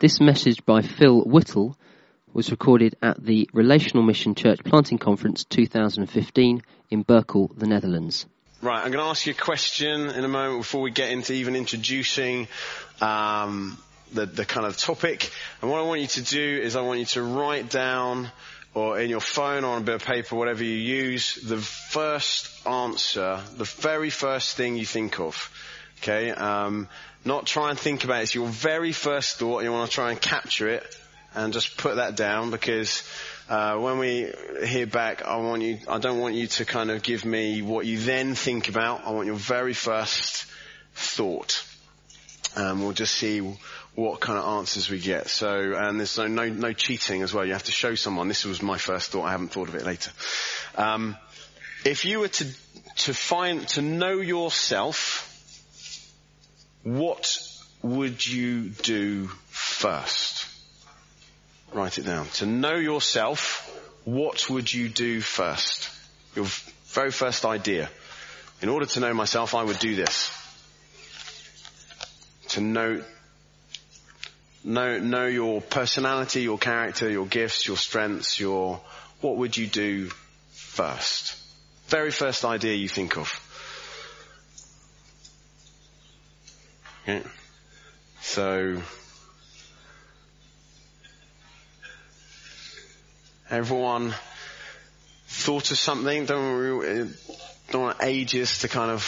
This message by Phil Whittall was recorded at the Relational Mission Church Planting Conference 2015 in Berkel, the Netherlands. Right, I'm going to ask you a question in a moment before we get into even introducing um, the, the kind of topic. And what I want you to do is I want you to write down or in your phone or on a bit of paper, whatever you use, the first answer, the very first thing you think of. Okay? Um, not try and think about it. It's your very first thought. You want to try and capture it and just put that down because uh, when we hear back, I want you. I don't want you to kind of give me what you then think about. I want your very first thought. And we'll just see what kind of answers we get. So, and there's no, no, no cheating as well. You have to show someone. This was my first thought. I haven't thought of it later. Um, if you were to to find to know yourself, what would you do first? Write it down. To know yourself, what would you do first? Your very first idea. In order to know myself, I would do this. To know, know, know your personality, your character, your gifts, your strengths, your, what would you do first? Very first idea you think of. Okay. So, everyone thought of something. Don't don't want ages to kind of.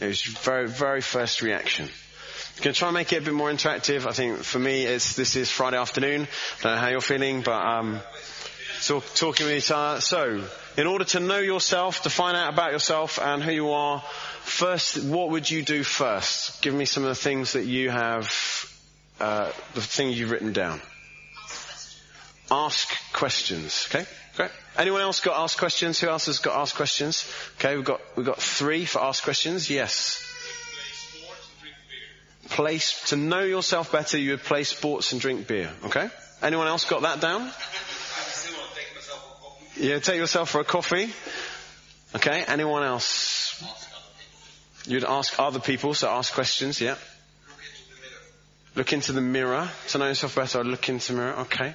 It was very very first reaction. I'm going to try and make it a bit more interactive. I think for me, it's this is Friday afternoon. I don't know how you're feeling, but um, talk, talking with each other. So, in order to know yourself, to find out about yourself and who you are, first, what would you do first? Give me some of the things that you have, uh, the things you've written down. Ask questions. Okay, great. Anyone else got ask questions? Who else has got ask questions? Okay, we've got we've got three for ask questions. Yes. Place to know yourself better. You would play sports and drink beer. Okay. Anyone else got that down? Yeah, take yourself for a coffee. Okay. Anyone else? You'd ask other people, so ask questions. Yeah. Look into the mirror to know yourself better. Look into the mirror. Okay.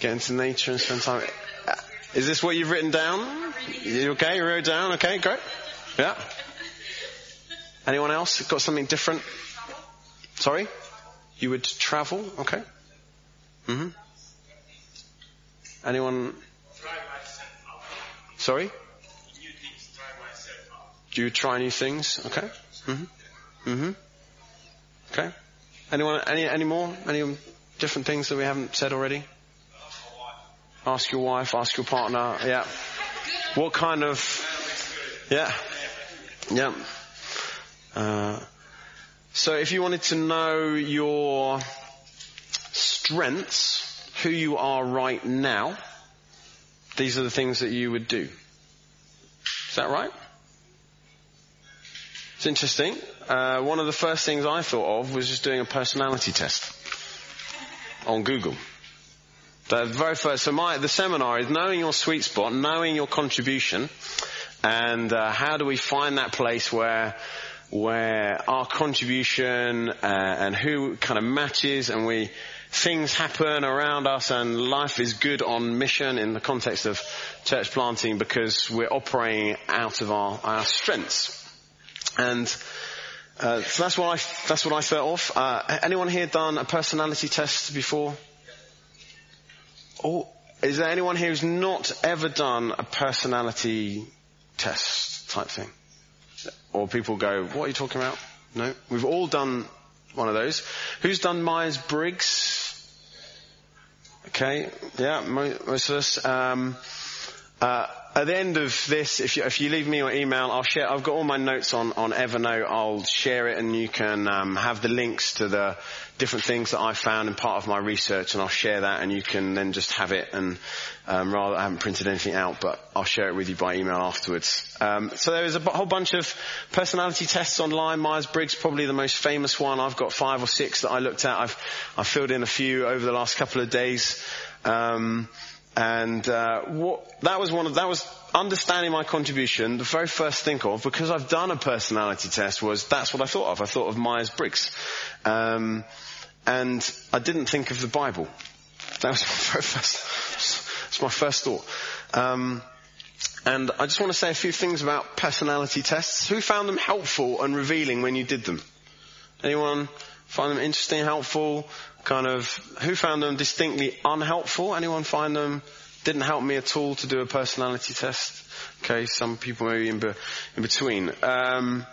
Get into nature and spend time. Is this what you've written down? You okay? You wrote down? Okay, great. Yeah. Anyone else got something different? Sorry? You would travel? Okay. hmm Anyone? Sorry? Do you try new things? Okay. hmm hmm Okay. Anyone? Any? Any more? Any different things that we haven't said already? Ask your wife. Ask your partner. Yeah. What kind of? Yeah. Yeah. Uh, so if you wanted to know your strengths, who you are right now, these are the things that you would do. Is that right? It's interesting. Uh, one of the first things I thought of was just doing a personality test on Google. The very first, so my, the seminar is knowing your sweet spot, knowing your contribution, and uh, how do we find that place where where our contribution uh, and who kind of matches and we things happen around us and life is good on mission in the context of church planting because we're operating out of our, our strengths. And uh, so that's what I that's what I thought of. Uh, anyone here done a personality test before? Oh, is there anyone here who's not ever done a personality test type thing? Or people go, what are you talking about? No, we've all done one of those. Who's done Myers Briggs? Okay, yeah, most of us. Um, uh, at the end of this, if you, if you leave me your email, I'll share. I've got all my notes on, on Evernote. I'll share it, and you can um, have the links to the different things that I found in part of my research, and I'll share that, and you can then just have it. And um, rather, I haven't printed anything out, but I'll share it with you by email afterwards. Um, so there is a whole bunch of personality tests online. Myers Briggs probably the most famous one. I've got five or six that I looked at. I've I filled in a few over the last couple of days. Um, and uh, what, that was one of that was understanding my contribution, the very first think of, because I've done a personality test, was that's what I thought of. I thought of Myers Briggs. Um, and I didn't think of the Bible. That was my very first, that's my first thought. Um, and I just want to say a few things about personality tests. Who found them helpful and revealing when you did them? Anyone find them interesting, helpful? Kind of, who found them distinctly unhelpful? Anyone find them didn't help me at all to do a personality test? Okay, some people maybe in, be, in between. Um,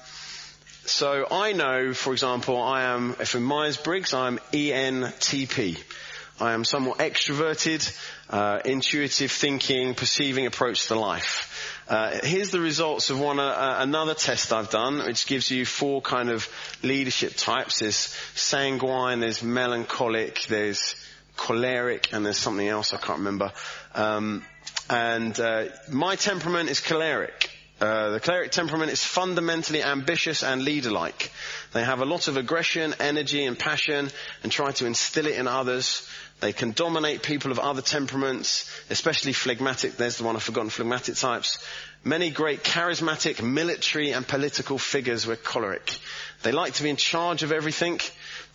so I know, for example, I am, if in Myers-Briggs, I'm ENTP. I am somewhat extroverted, uh, intuitive thinking, perceiving approach to life. Uh, here's the results of one uh, another test I've done, which gives you four kind of leadership types. There's sanguine, there's melancholic, there's choleric, and there's something else I can't remember. Um, and uh, my temperament is choleric. Uh, the choleric temperament is fundamentally ambitious and leader-like. They have a lot of aggression, energy, and passion, and try to instill it in others. They can dominate people of other temperaments, especially phlegmatic. There's the one I've forgotten, phlegmatic types. Many great charismatic military and political figures were choleric. They like to be in charge of everything.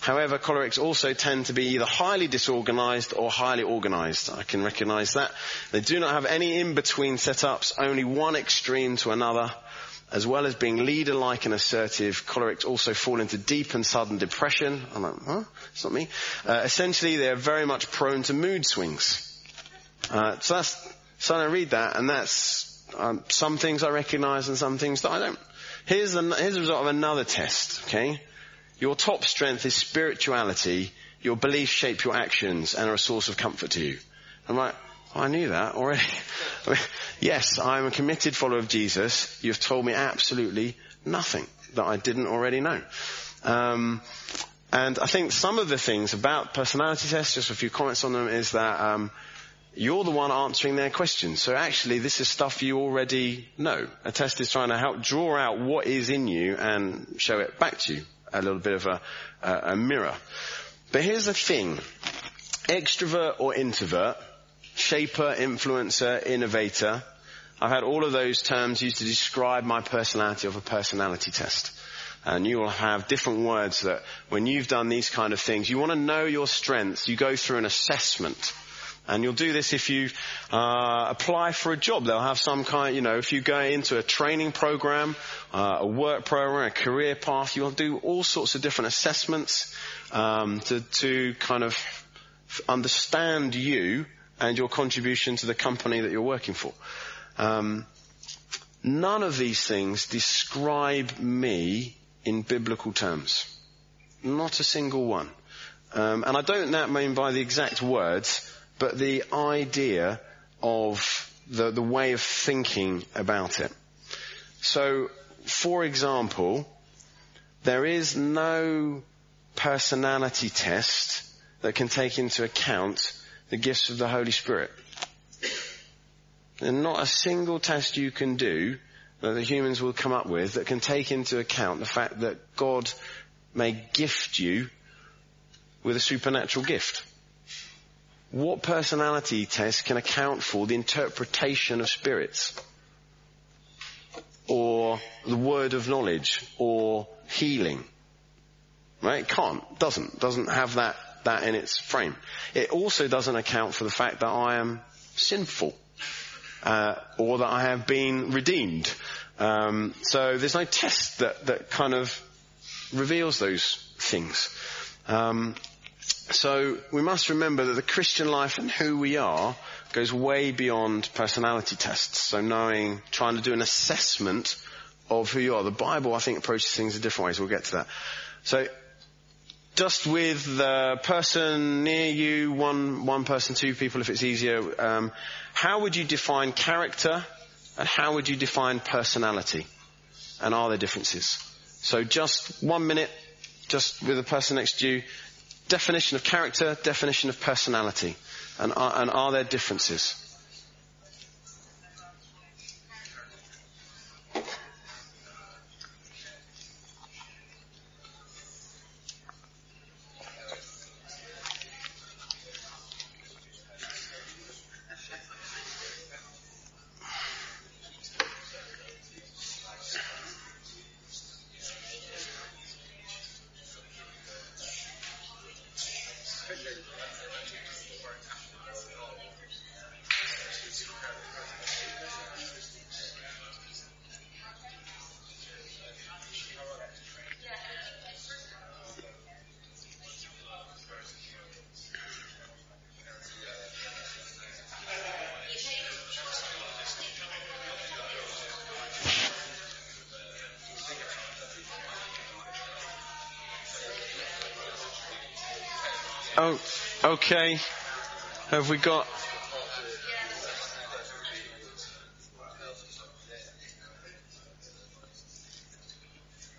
However, cholerics also tend to be either highly disorganized or highly organized. I can recognize that. They do not have any in-between setups, only one extreme to another. As well as being leader-like and assertive, cholerics also fall into deep and sudden depression. I'm like, huh? It's not me. Uh, essentially, they're very much prone to mood swings. Uh, so that's, so I read that, and that's um, some things I recognise and some things that I don't. Here's the, here's the result of another test. Okay, your top strength is spirituality. Your beliefs shape your actions and are a source of comfort to you. I'm like, I knew that already. I yes, I'm a committed follower of Jesus. You've told me absolutely nothing that I didn't already know. Um, and I think some of the things about personality tests, just a few comments on them, is that um, you're the one answering their questions. So actually, this is stuff you already know. A test is trying to help draw out what is in you and show it back to you. A little bit of a, a, a mirror. But here's the thing. Extrovert or introvert, shaper, influencer, innovator. I've had all of those terms used to describe my personality of a personality test. And you will have different words that when you've done these kind of things, you want to know your strengths, you go through an assessment. And you'll do this if you uh, apply for a job. They'll have some kind, you know, if you go into a training program, uh, a work program, a career path, you'll do all sorts of different assessments um, to, to kind of understand you and your contribution to the company that you're working for. Um, none of these things describe me in biblical terms. Not a single one. Um, and I don't that mean by the exact words, but the idea of the, the way of thinking about it. So, for example, there is no personality test that can take into account the gifts of the Holy Spirit. And not a single test you can do that the humans will come up with that can take into account the fact that God may gift you with a supernatural gift. What personality test can account for the interpretation of spirits? Or the word of knowledge? Or healing? Right? Can't. Doesn't. Doesn't have that that in its frame. It also doesn't account for the fact that I am sinful, uh, or that I have been redeemed. Um, so there's no test that that kind of reveals those things. Um, so we must remember that the Christian life and who we are goes way beyond personality tests. So knowing, trying to do an assessment of who you are. The Bible, I think, approaches things in different ways. We'll get to that. So just with the person near you, one, one person, two people if it's easier, um, how would you define character and how would you define personality? And are there differences? So just one minute, just with the person next to you, definition of character, definition of personality, and are, and are there differences? Oh, okay. Have we got?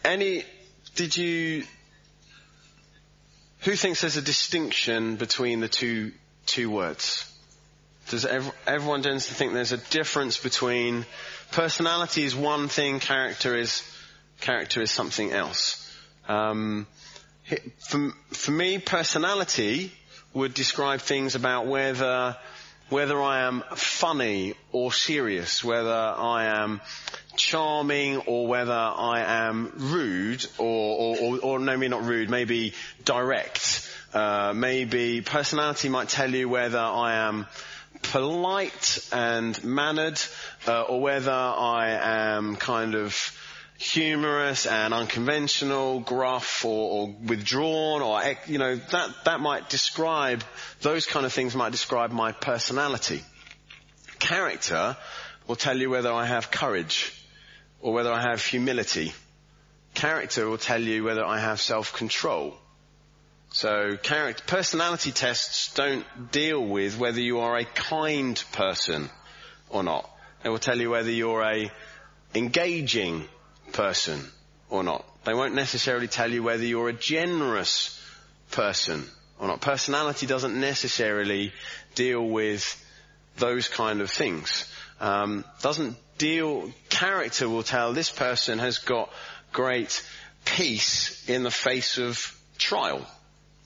Any? Did you? Who thinks there's a distinction between the two two words? Does ev- everyone tends to think there's a difference between personality is one thing, character is character is something else. Um, for, for me, personality would describe things about whether whether I am funny or serious, whether I am charming or whether I am rude or, or, or, or no, maybe not rude, maybe direct. Uh, maybe personality might tell you whether I am polite and mannered uh, or whether I am kind of humorous and unconventional, gruff or, or, withdrawn or, eh, you know, that, that might describe, those kind of things might describe my personality. Character will tell you whether I have courage or whether I have humility. Character will tell you whether I have self-control. So character, personality tests don't deal with whether you are a kind person or not. They will tell you whether you're a engaging person or not. They won't necessarily tell you whether you're a generous person or not. Personality doesn't necessarily deal with those kind of things. Um, doesn't deal. Character will tell this person has got great peace in the face of trial,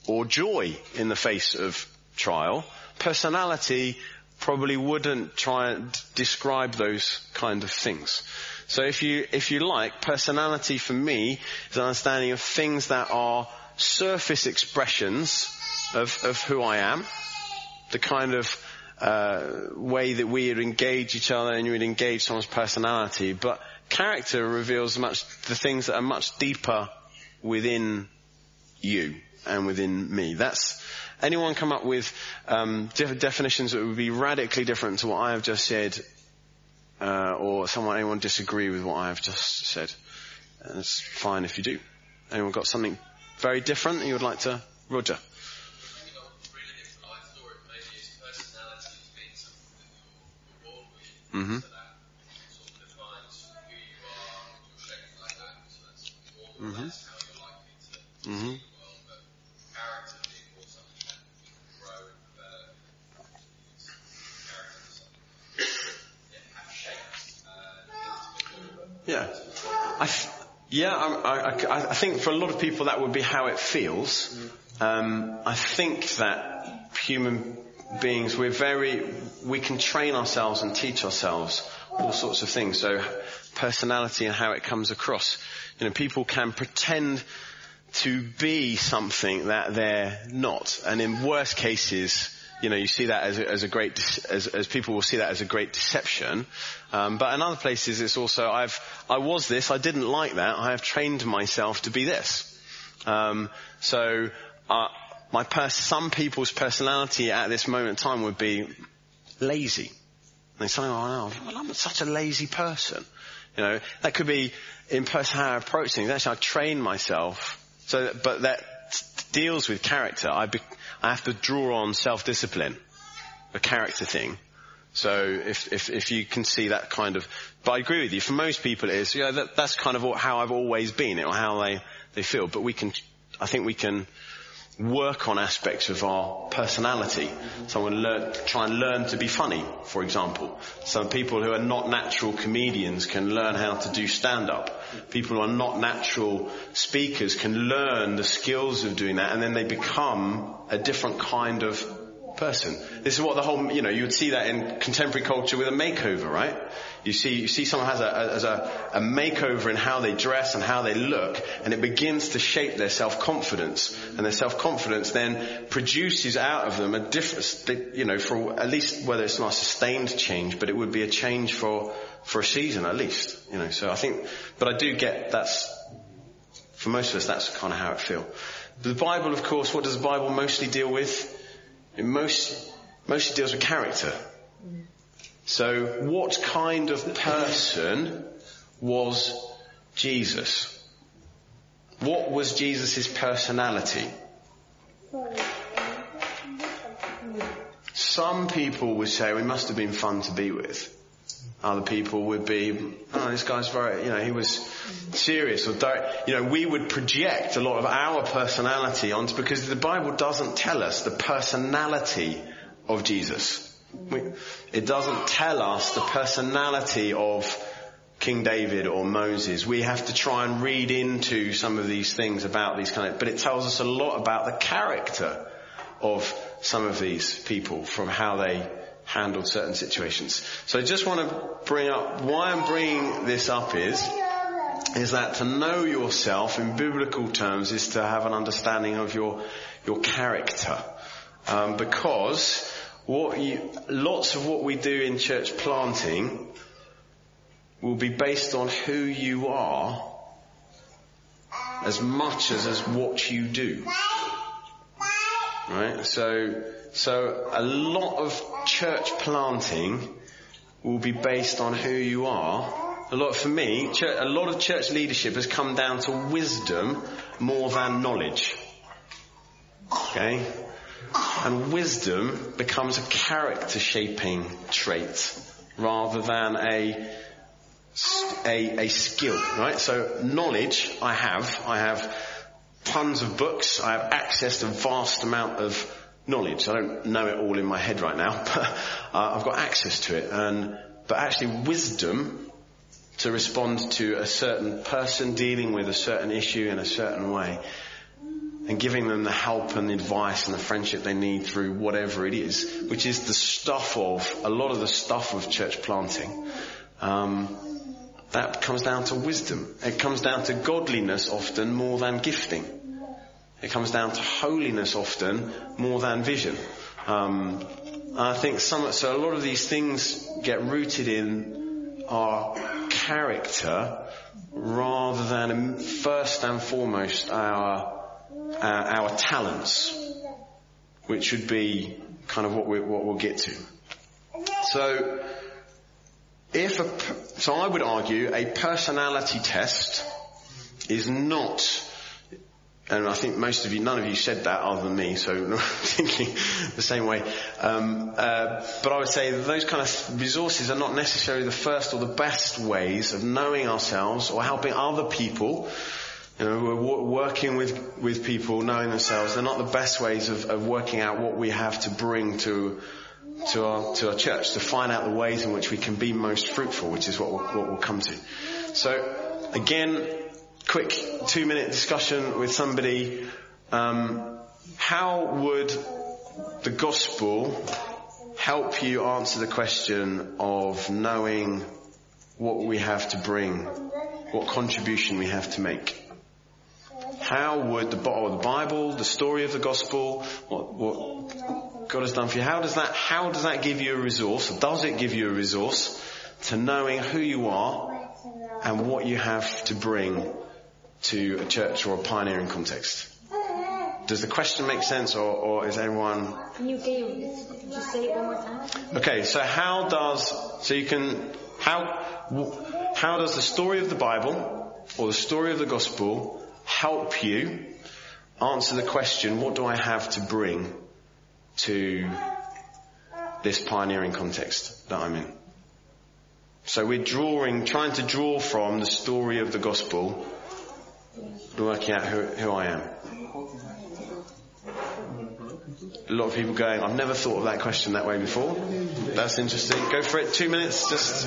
or joy in the face of trial. Personality probably wouldn't try and describe those kind of things. So if you, if you like, personality for me is an understanding of things that are surface expressions of, of who I am, the kind of uh, way that we would engage each other and you would engage someone's personality, but character reveals much the things that are much deeper within you and within me. That's anyone come up with um, definitions that would be radically different to what I have just said uh, or someone, anyone disagree with what I have just said. And it's fine if you do. Anyone got something very different that you would like to, Roger? Mm-hmm. Yeah, I, I, I, think for a lot of people that would be how it feels. Um, I think that human beings, we're very, we can train ourselves and teach ourselves all sorts of things. So personality and how it comes across. You know, people can pretend to be something that they're not. And in worst cases, you know, you see that as a, as a great, as, as, people will see that as a great deception. Um, but in other places, it's also I've I was this, I didn't like that, I have trained myself to be this. Um, so uh, my pers- some people's personality at this moment in time would be lazy. And they say, "Oh well, I'm such a lazy person." You know, that could be in person how I approach things. Actually, I train myself so, but that deals with character. I be- I have to draw on self-discipline, a character thing. So if, if, if you can see that kind of, but I agree with you, for most people it is, yeah, that, that's kind of how I've always been, or how they, they feel, but we can, I think we can work on aspects of our personality. Someone learn, try and learn to be funny, for example. Some people who are not natural comedians can learn how to do stand-up. People who are not natural speakers can learn the skills of doing that and then they become a different kind of person. This is what the whole, you know, you would see that in contemporary culture with a makeover, right? You see, you see someone has a, a, a makeover in how they dress and how they look, and it begins to shape their self-confidence. And their self-confidence then produces out of them a different, you know, for at least whether it's not a sustained change, but it would be a change for, for a season at least, you know. So I think, but I do get that's, for most of us, that's kind of how it feels. The Bible, of course, what does the Bible mostly deal with? It most, mostly deals with character. So what kind of person was Jesus? What was Jesus' personality? Some people would say well, he must have been fun to be with. Other people would be, oh, this guy's very, you know, he was serious or direct. You know, we would project a lot of our personality onto, because the Bible doesn't tell us the personality of Jesus. We, it doesn't tell us the personality of King David or Moses. We have to try and read into some of these things about these kind of, but it tells us a lot about the character of some of these people from how they handled certain situations. So I just want to bring up, why I'm bringing this up is, is that to know yourself in biblical terms is to have an understanding of your, your character. Um, because what you, lots of what we do in church planting will be based on who you are as much as as what you do. Right? So, so a lot of church planting will be based on who you are. A lot, for me, a lot of church leadership has come down to wisdom more than knowledge. Okay? And wisdom becomes a character shaping trait rather than a, a, a skill, right? So knowledge I have, I have tons of books, I have access to a vast amount of knowledge. I don't know it all in my head right now, but uh, I've got access to it. And, but actually wisdom to respond to a certain person dealing with a certain issue in a certain way and giving them the help and the advice and the friendship they need through whatever it is, which is the stuff of, a lot of the stuff of church planting. Um, that comes down to wisdom. It comes down to godliness often more than gifting. It comes down to holiness often more than vision. Um, I think some, so a lot of these things get rooted in our character rather than first and foremost our uh, our talents, which would be kind of what, we, what we'll get to. So, if a, so I would argue a personality test is not, and I think most of you, none of you said that other than me, so I'm thinking the same way. Um, uh, but I would say those kind of resources are not necessarily the first or the best ways of knowing ourselves or helping other people you know, we're working with, with people knowing themselves. They're not the best ways of, of working out what we have to bring to, to our, to our church, to find out the ways in which we can be most fruitful, which is what we'll, what we'll come to. So, again, quick two minute discussion with somebody. Um, how would the gospel help you answer the question of knowing what we have to bring, what contribution we have to make? how would the, the Bible, the story of the gospel, what, what God has done for you, how does that, how does that give you a resource, does it give you a resource to knowing who you are and what you have to bring to a church or a pioneering context? Does the question make sense or, or is everyone... Can you just say it one more time? Okay, so how does, so you can, how, how does the story of the Bible or the story of the gospel help you answer the question, what do I have to bring to this pioneering context that I'm in? So we're drawing, trying to draw from the story of the gospel, working out who, who I am. A lot of people going, I've never thought of that question that way before. That's interesting. Go for it. Two minutes, just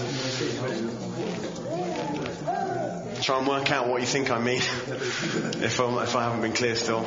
try and work out what you think I mean, if, I'm, if I haven't been clear still.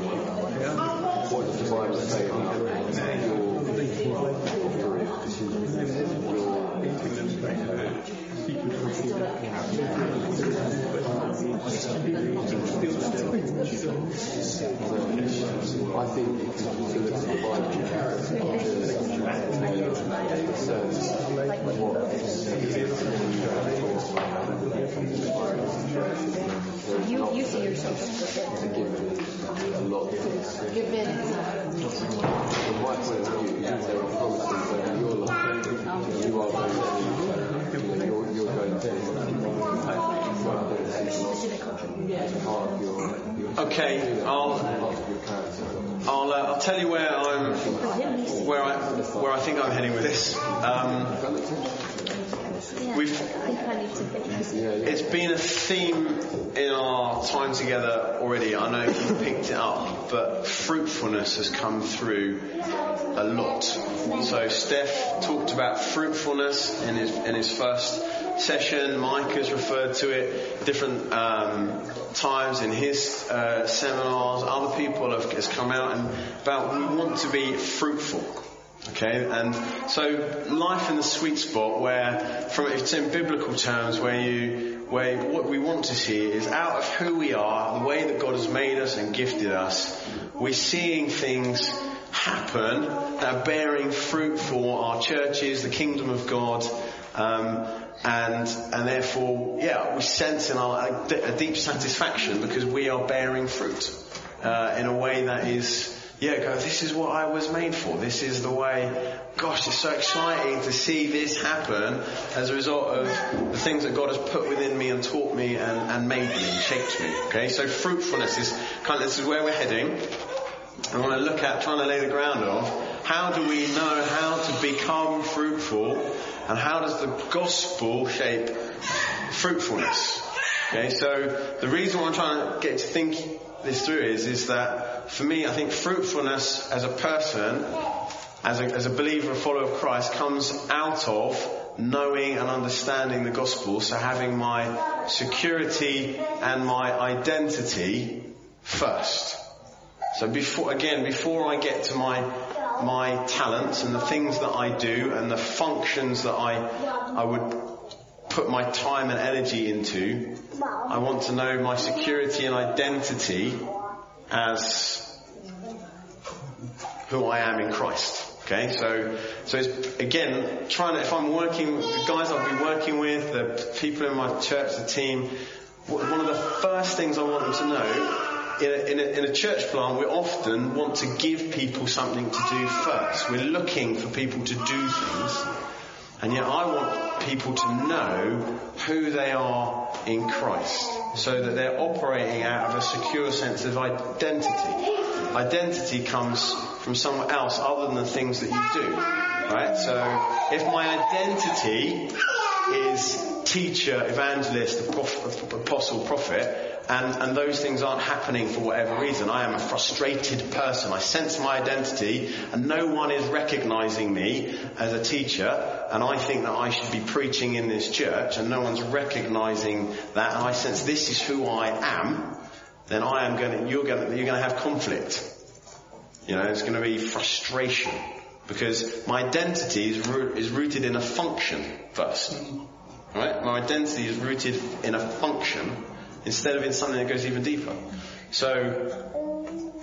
What does the I think if you look at the Bible, it says what Okay, I'll. I'll, uh, I'll tell you where I'm where I where I think I'm heading with this. Um, we've it's been a theme in our time together already. I know you picked it up, but fruitfulness has come through a lot. So Steph talked about fruitfulness in his in his first session. Mike has referred to it different um, times in his uh, seminars. Other people have has come out and about we want to be fruitful. Okay, and so life in the sweet spot where, from it's in biblical terms, where you, where what we want to see is out of who we are, the way that God has made us and gifted us, we're seeing things happen that are bearing fruit for our churches, the kingdom of God, um, and and therefore, yeah, we sense in our a, deep satisfaction because we are bearing fruit uh, in a way that is yeah, go, this is what I was made for. This is the way. Gosh, it's so exciting to see this happen as a result of the things that God has put within me and taught me and, and made me and shaped me. Okay, so fruitfulness is kind of, this is where we're heading. I want to look at trying to lay the ground of how do we know how to become fruitful and how does the gospel shape fruitfulness? Okay, so the reason why I'm trying to get to think this through is, is that for me, I think fruitfulness as a person, as a, as a believer, a follower of Christ, comes out of knowing and understanding the gospel, so having my security and my identity first. So before, again, before I get to my, my talents and the things that I do and the functions that I, I would put my time and energy into, I want to know my security and identity as who I am in Christ. Okay, so so it's, again trying to if I'm working the guys I'll be working with, the people in my church, the team. One of the first things I want them to know in a, in, a, in a, church plant, we often want to give people something to do first. We're looking for people to do things. And yet I want people to know who they are in Christ. So that they're operating out of a secure sense of identity. Identity comes from somewhere else other than the things that you do. Right? So if my identity is teacher, evangelist, apostle, prophet, and, and those things aren't happening for whatever reason. I am a frustrated person. I sense my identity and no one is recognizing me as a teacher and I think that I should be preaching in this church and no one's recognizing that and I sense this is who I am, then I am going to, you're going to, you're going to have conflict. You know, it's going to be frustration because my identity is, root, is rooted in a function first. Right? My identity is rooted in a function instead of in something that goes even deeper. So,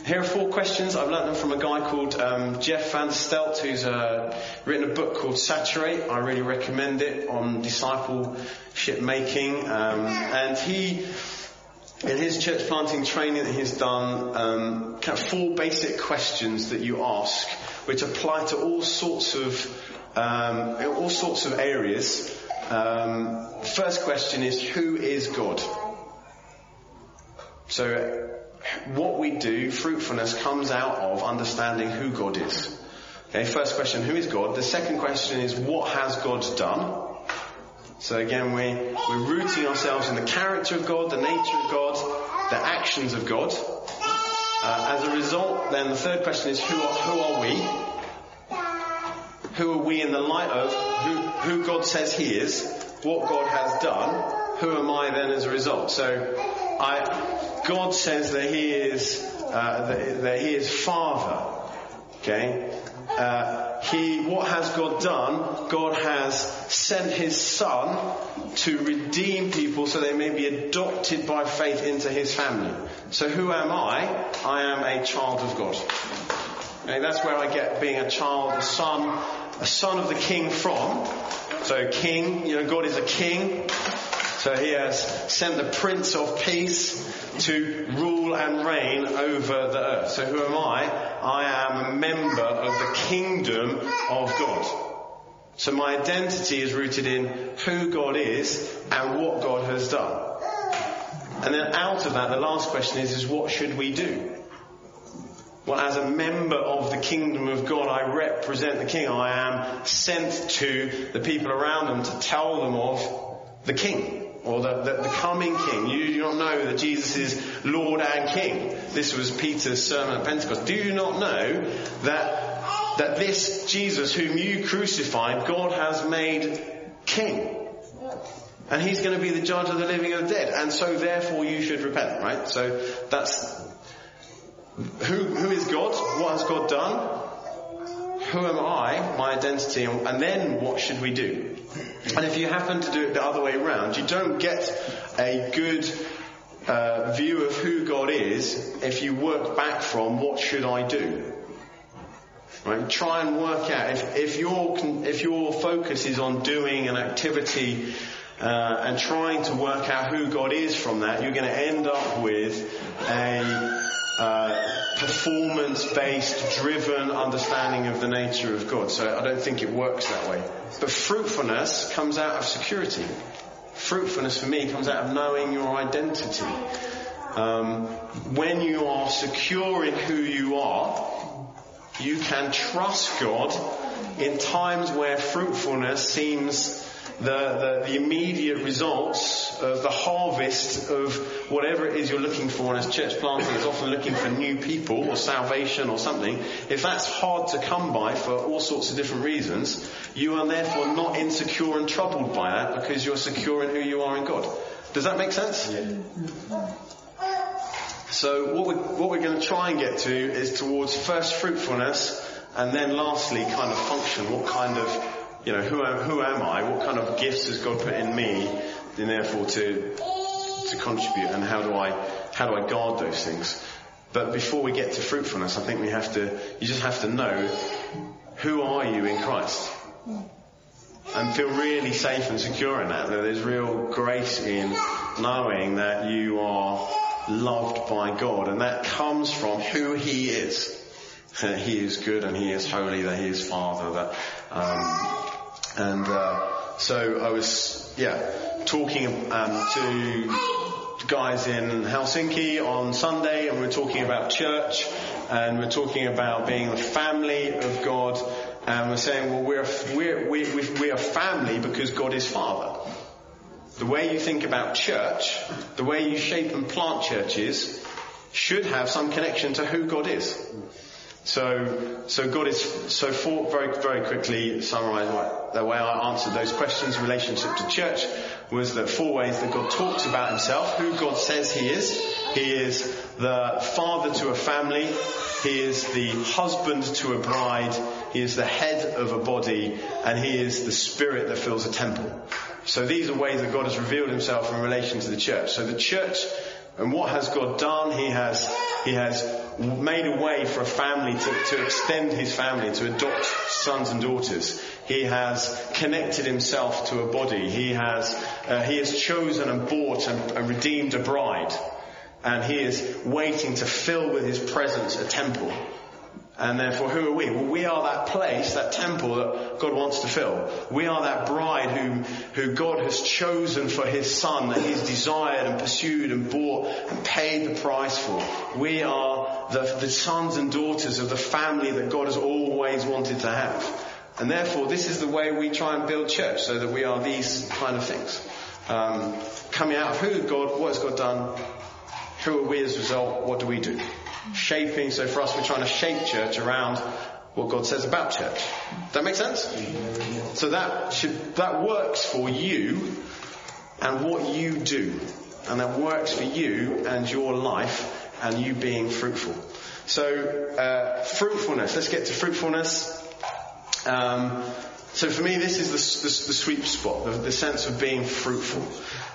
here are four questions. I've learned them from a guy called um, Jeff Vanderstelt, who's uh, written a book called Saturate. I really recommend it on discipleship making. Um, and he, in his church planting training that he's done, um, kind of four basic questions that you ask, which apply to all sorts of um, all sorts of areas. Um, first question is, who is God? So, what we do, fruitfulness comes out of understanding who God is. Okay, first question, who is God? The second question is, what has God done? So again, we, we're rooting ourselves in the character of God, the nature of God, the actions of God. Uh, as a result, then the third question is, who are, who are we? Who are we in the light of who, who God says He is, what God has done, who am I then as a result? So, I, God says that He is, uh, that, that He is Father. Okay? Uh, he, what has God done? God has sent His Son to redeem people so they may be adopted by faith into His family. So who am I? I am a child of God. Okay, that's where I get being a child, a son, a son of the King from. So king, you know, God is a king. So he has sent the Prince of Peace to rule and reign over the earth. So who am I? I am a member of the kingdom of God. So my identity is rooted in who God is and what God has done. And then out of that, the last question is, is what should we do? Well, as a member of the kingdom of God, I represent the king. I am sent to the people around them to tell them of the king or the, the, the, coming king. You do not know that Jesus is Lord and King. This was Peter's sermon at Pentecost. Do you not know that, that this Jesus whom you crucified, God has made king? And he's going to be the judge of the living and the dead. And so therefore you should repent, right? So that's, who, who is God? What has God done? Who am I? My identity. And then what should we do? And if you happen to do it the other way around, you don't get a good uh, view of who God is if you work back from what should I do. Right? Try and work out if, if your if your focus is on doing an activity uh, and trying to work out who God is from that, you're going to end up with a uh, performance-based, driven understanding of the nature of God. So I don't think it works that way. But fruitfulness comes out of security. Fruitfulness for me comes out of knowing your identity. Um, when you are secure in who you are, you can trust God in times where fruitfulness seems the, the, the, immediate results of the harvest of whatever it is you're looking for. And as church planting is often looking for new people or salvation or something, if that's hard to come by for all sorts of different reasons, you are therefore not insecure and troubled by that because you're secure in who you are in God. Does that make sense? Yeah. So what we're, what we're going to try and get to is towards first fruitfulness and then lastly kind of function. What kind of you know, who am, who am I? What kind of gifts has God put in me, and therefore to to contribute, and how do I how do I guard those things? But before we get to fruitfulness, I think we have to you just have to know who are you in Christ, and feel really safe and secure in that. That there's real grace in knowing that you are loved by God, and that comes from who He is. That He is good and He is holy, that He is Father, that um, and uh, so I was, yeah, talking um, to guys in Helsinki on Sunday, and we we're talking about church, and we we're talking about being the family of God, and we're saying, well, we're we're we, we're family because God is Father. The way you think about church, the way you shape and plant churches, should have some connection to who God is. So, so God is, so for, very, very quickly summarize the way I answered those questions relationship to church was that four ways that God talks about himself, who God says he is. He is the father to a family. He is the husband to a bride. He is the head of a body and he is the spirit that fills a temple. So these are ways that God has revealed himself in relation to the church. So the church and what has God done? He has, he has made a way for a family to, to extend his family, to adopt sons and daughters. He has connected himself to a body. He has, uh, he has chosen and bought and, and redeemed a bride. And he is waiting to fill with his presence a temple. And therefore, who are we? Well, we are that place, that temple that God wants to fill. We are that bride whom, who God has chosen for His Son, that He's desired and pursued and bought and paid the price for. We are the, the sons and daughters of the family that God has always wanted to have. And therefore, this is the way we try and build church, so that we are these kind of things. Um, coming out of who God, what has God done, who are we as a result, what do we do? Shaping, so for us we're trying to shape church around what God says about church. That make sense? So that should, that works for you and what you do. And that works for you and your life and you being fruitful. So, uh, fruitfulness. Let's get to fruitfulness. Um, so for me, this is the, the, the sweet spot, the, the, sense of being fruitful.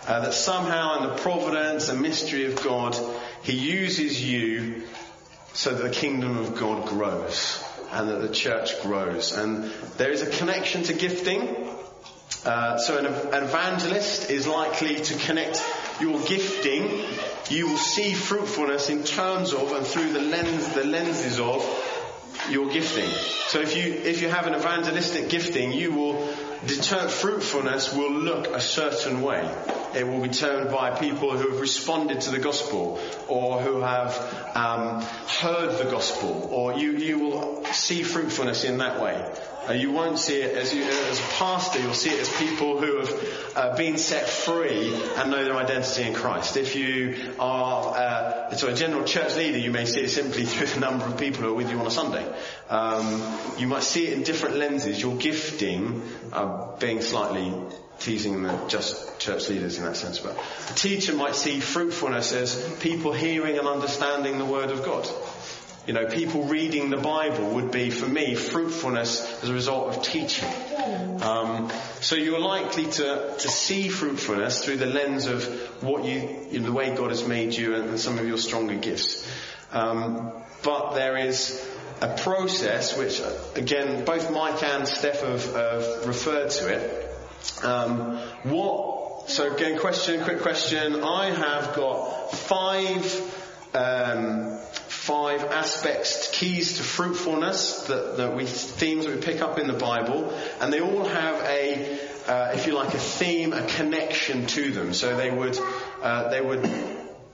Uh, that somehow in the providence and mystery of God, He uses you so that the kingdom of God grows and that the church grows. And there is a connection to gifting. Uh, so an, an evangelist is likely to connect your gifting. You will see fruitfulness in terms of and through the lens, the lenses of your gifting. So if you, if you have an evangelistic gifting, you will deter, fruitfulness will look a certain way. It will be determined by people who have responded to the gospel or who have um, heard the gospel, or you, you will see fruitfulness in that way. Uh, you won't see it as, you, as a pastor, you'll see it as people who have uh, been set free and know their identity in Christ. If you are uh, so a general church leader, you may see it simply through the number of people who are with you on a Sunday. Um, you might see it in different lenses. Your gifting, uh, being slightly teasing the just church leaders in that sense, but a teacher might see fruitfulness as people hearing and understanding the Word of God. You know, people reading the Bible would be, for me, fruitfulness as a result of teaching. Um, so you're likely to, to see fruitfulness through the lens of what you, you know, the way God has made you and, some of your stronger gifts. Um, but there is a process which, again, both Mike and Steph have, have referred to it. Um, what? So again, question, quick question. I have got five um, five aspects, keys to fruitfulness that, that we themes that we pick up in the Bible, and they all have a, uh, if you like, a theme, a connection to them. So they would uh, they would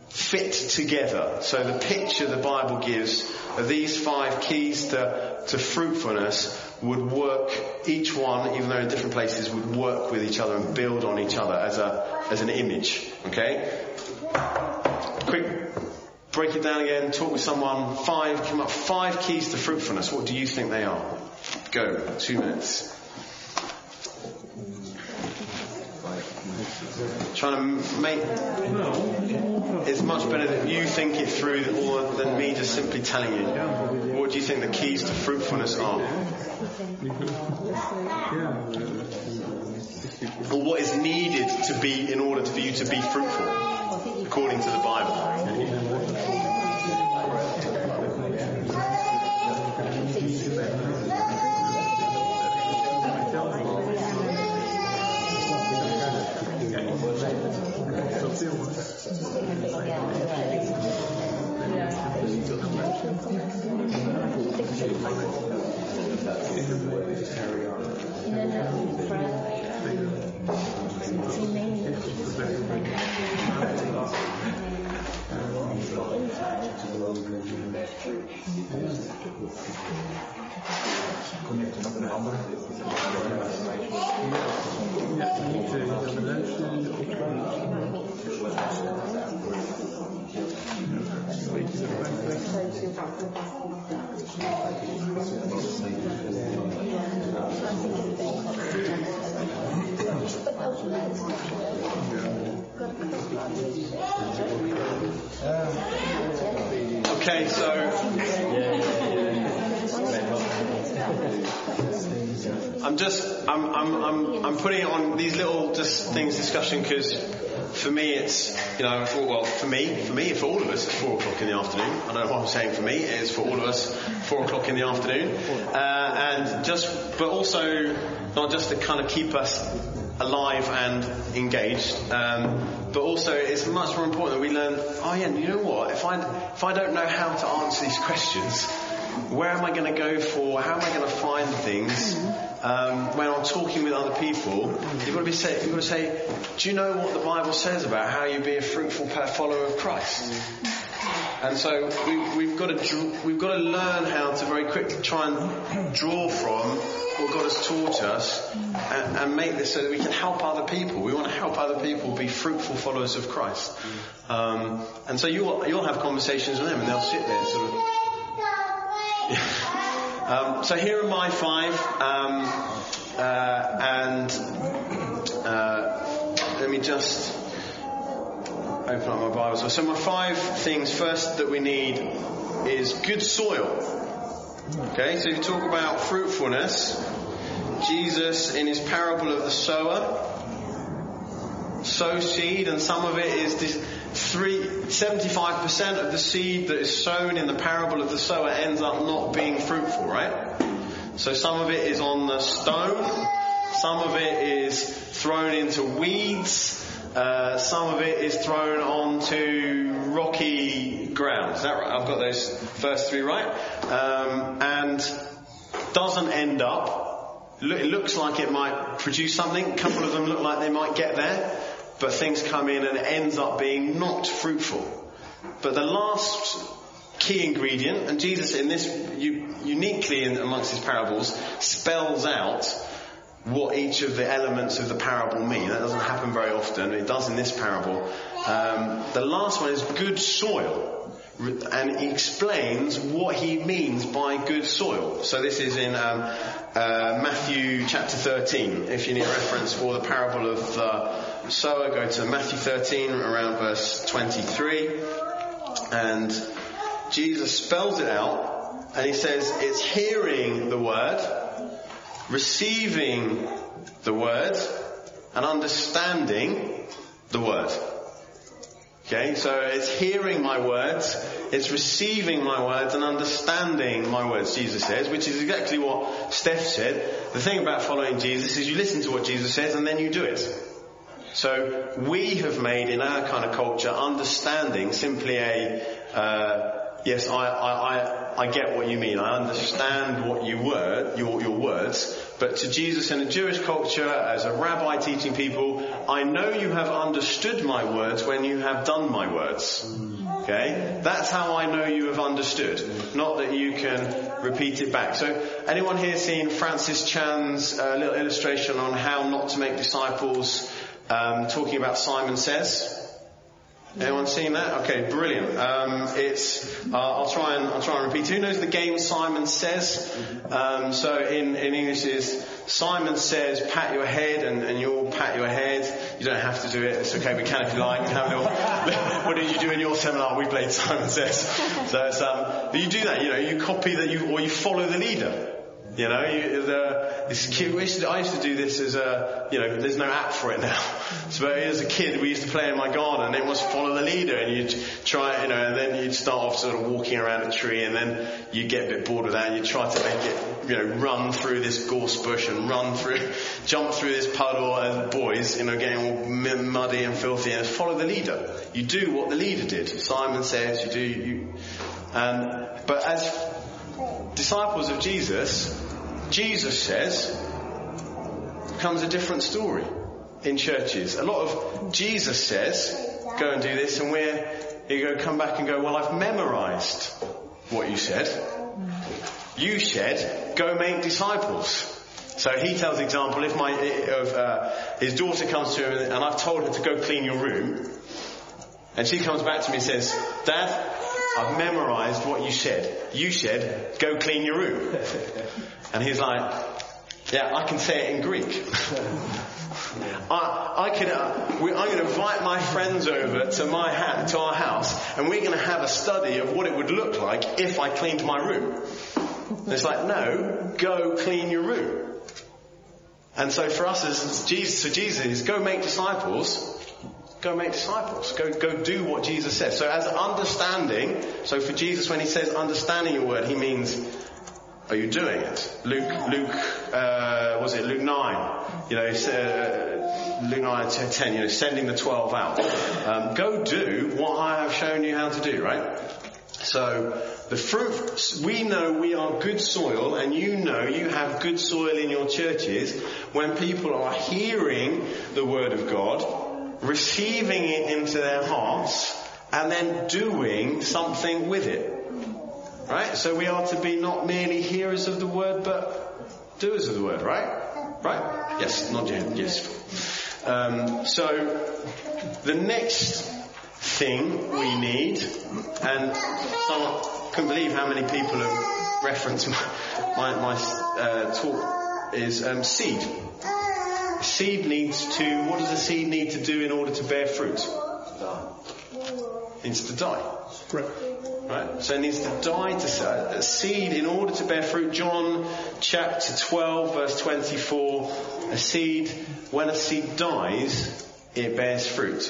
fit together. So the picture the Bible gives of these five keys to, to fruitfulness would work, each one, even though in different places, would work with each other and build on each other as a, as an image. Okay? Quick, break it down again, talk with someone, five, come up, five keys to fruitfulness. What do you think they are? Go, two minutes. Trying to make, it's much better that you think it through than me just simply telling you. What do you think the keys to fruitfulness are? Or what is needed to be in order for you to be fruitful, according to the Bible? still work. Connect met een andere. Ja, niet. Okay, so. I'm just I'm I'm I'm I'm putting it on these little just things discussion because for me it's you know for, well for me for me for all of us it's four o'clock in the afternoon. I don't know what I'm saying for me it is for all of us four o'clock in the afternoon, uh, and just but also not just to kind of keep us alive and engaged, um, but also it's much more important that we learn. Oh yeah, you know what? If I if I don't know how to answer these questions, where am I going to go for? How am I going to find things? Um, when I'm talking with other people, you've got to be say, you've got to say, do you know what the Bible says about how you be a fruitful follower of Christ? And so we, we've got to we've got to learn how to very quickly try and draw from what God has taught us and, and make this so that we can help other people. We want to help other people be fruitful followers of Christ. Um, and so you'll you'll have conversations with them, and they'll sit there sort of. Um, so here are my five, um, uh, and uh, let me just open up my Bible. So, my five things first that we need is good soil. Okay, so you talk about fruitfulness. Jesus, in his parable of the sower, sow seed, and some of it is this three, 75% of the seed that is sown in the parable of the sower ends up not being fruitful, right? So some of it is on the stone, some of it is thrown into weeds, uh, some of it is thrown onto rocky ground. Is that right? I've got those first three right. Um, and doesn't end up. It looks like it might produce something. A couple of them look like they might get there, but things come in and ends up being not fruitful. But the last key ingredient, and Jesus in this uniquely in, amongst his parables spells out what each of the elements of the parable mean. That doesn't happen very often. It does in this parable. Um, the last one is good soil. And he explains what he means by good soil. So this is in um, uh, Matthew chapter 13. If you need a reference for the parable of the sower, go to Matthew 13 around verse 23. And Jesus spells it out and he says it's hearing the word receiving the word and understanding the word. Okay, so it's hearing my words, it's receiving my words and understanding my words, Jesus says, which is exactly what Steph said. The thing about following Jesus is you listen to what Jesus says and then you do it. So we have made in our kind of culture understanding simply a, uh, yes, I, I, I, I get what you mean. I understand what you word, your, your words. But to Jesus in a Jewish culture, as a rabbi teaching people, I know you have understood my words when you have done my words. Okay? That's how I know you have understood. Not that you can repeat it back. So, anyone here seen Francis Chan's uh, little illustration on how not to make disciples, um, talking about Simon Says? Anyone seen that? Okay, brilliant. Um, it's uh, I'll try and I'll try and repeat. Who knows the game Simon Says? Um, so in, in English is Simon says pat your head and, and you all pat your head. You don't have to do it. It's okay. We can if you like. Have a little, what did you do in your seminar? We played Simon Says. So it's, um, you do that. You know, you copy that you or you follow the leader. You know, you, the, it's cute. We used to, I used to do this as a, you know, there's no app for it now. So as a kid, we used to play in my garden, and it was follow the leader, and you'd try, you know, and then you'd start off sort of walking around a tree, and then you get a bit bored with that, and you try to make it, you know, run through this gorse bush and run through, jump through this puddle, and boys, you know, getting all muddy and filthy, and follow the leader. You do what the leader did. Simon says, you do, you, and, but as disciples of Jesus, Jesus says, comes a different story in churches. A lot of Jesus says, go and do this, and we're, you go come back and go, well, I've memorized what you said. You said, go make disciples. So he tells the example, if my, of, uh, his daughter comes to him and I've told her to go clean your room, and she comes back to me and says, Dad, I've memorized what you said. You said, go clean your room. And he's like, yeah, I can say it in Greek. I, I can, uh, we, I'm going to invite my friends over to my ha- to our house, and we're going to have a study of what it would look like if I cleaned my room. And it's like, no, go clean your room. And so for us as Jesus, so Jesus is go make disciples. Go make disciples. Go, go do what Jesus says. So as understanding, so for Jesus when he says understanding your word, he means are you doing it? Luke, Luke, uh, was it Luke 9? You know, uh, Luke 9, 10, you know, sending the 12 out. Um, go do what I have shown you how to do, right? So the fruit, we know we are good soil and you know you have good soil in your churches when people are hearing the word of God, receiving it into their hearts and then doing something with it. Right? So we are to be not merely hearers of the word but doers of the word, right? Right? Yes, not yet, yes. Um, so the next thing we need, and I couldn't believe how many people have referenced my, my, my uh, talk, is um, seed. Seed needs to, what does a seed need to do in order to bear fruit? It needs to die. Right? So it needs to die to a seed in order to bear fruit. John chapter 12 verse 24. A seed, when a seed dies, it bears fruit.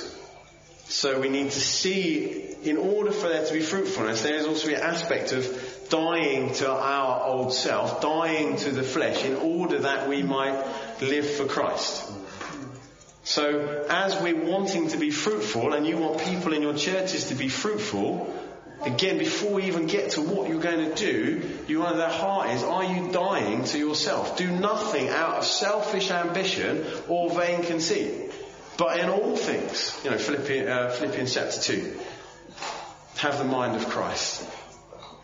So we need to see, in order for there to be fruitfulness, there is also an aspect of dying to our old self, dying to the flesh, in order that we might live for Christ. So as we're wanting to be fruitful, and you want people in your churches to be fruitful, again, before we even get to what you're going to do, you want their heart is, are you dying to yourself? Do nothing out of selfish ambition or vain conceit. But in all things, you know, Philippians, uh, Philippians chapter 2, have the mind of Christ.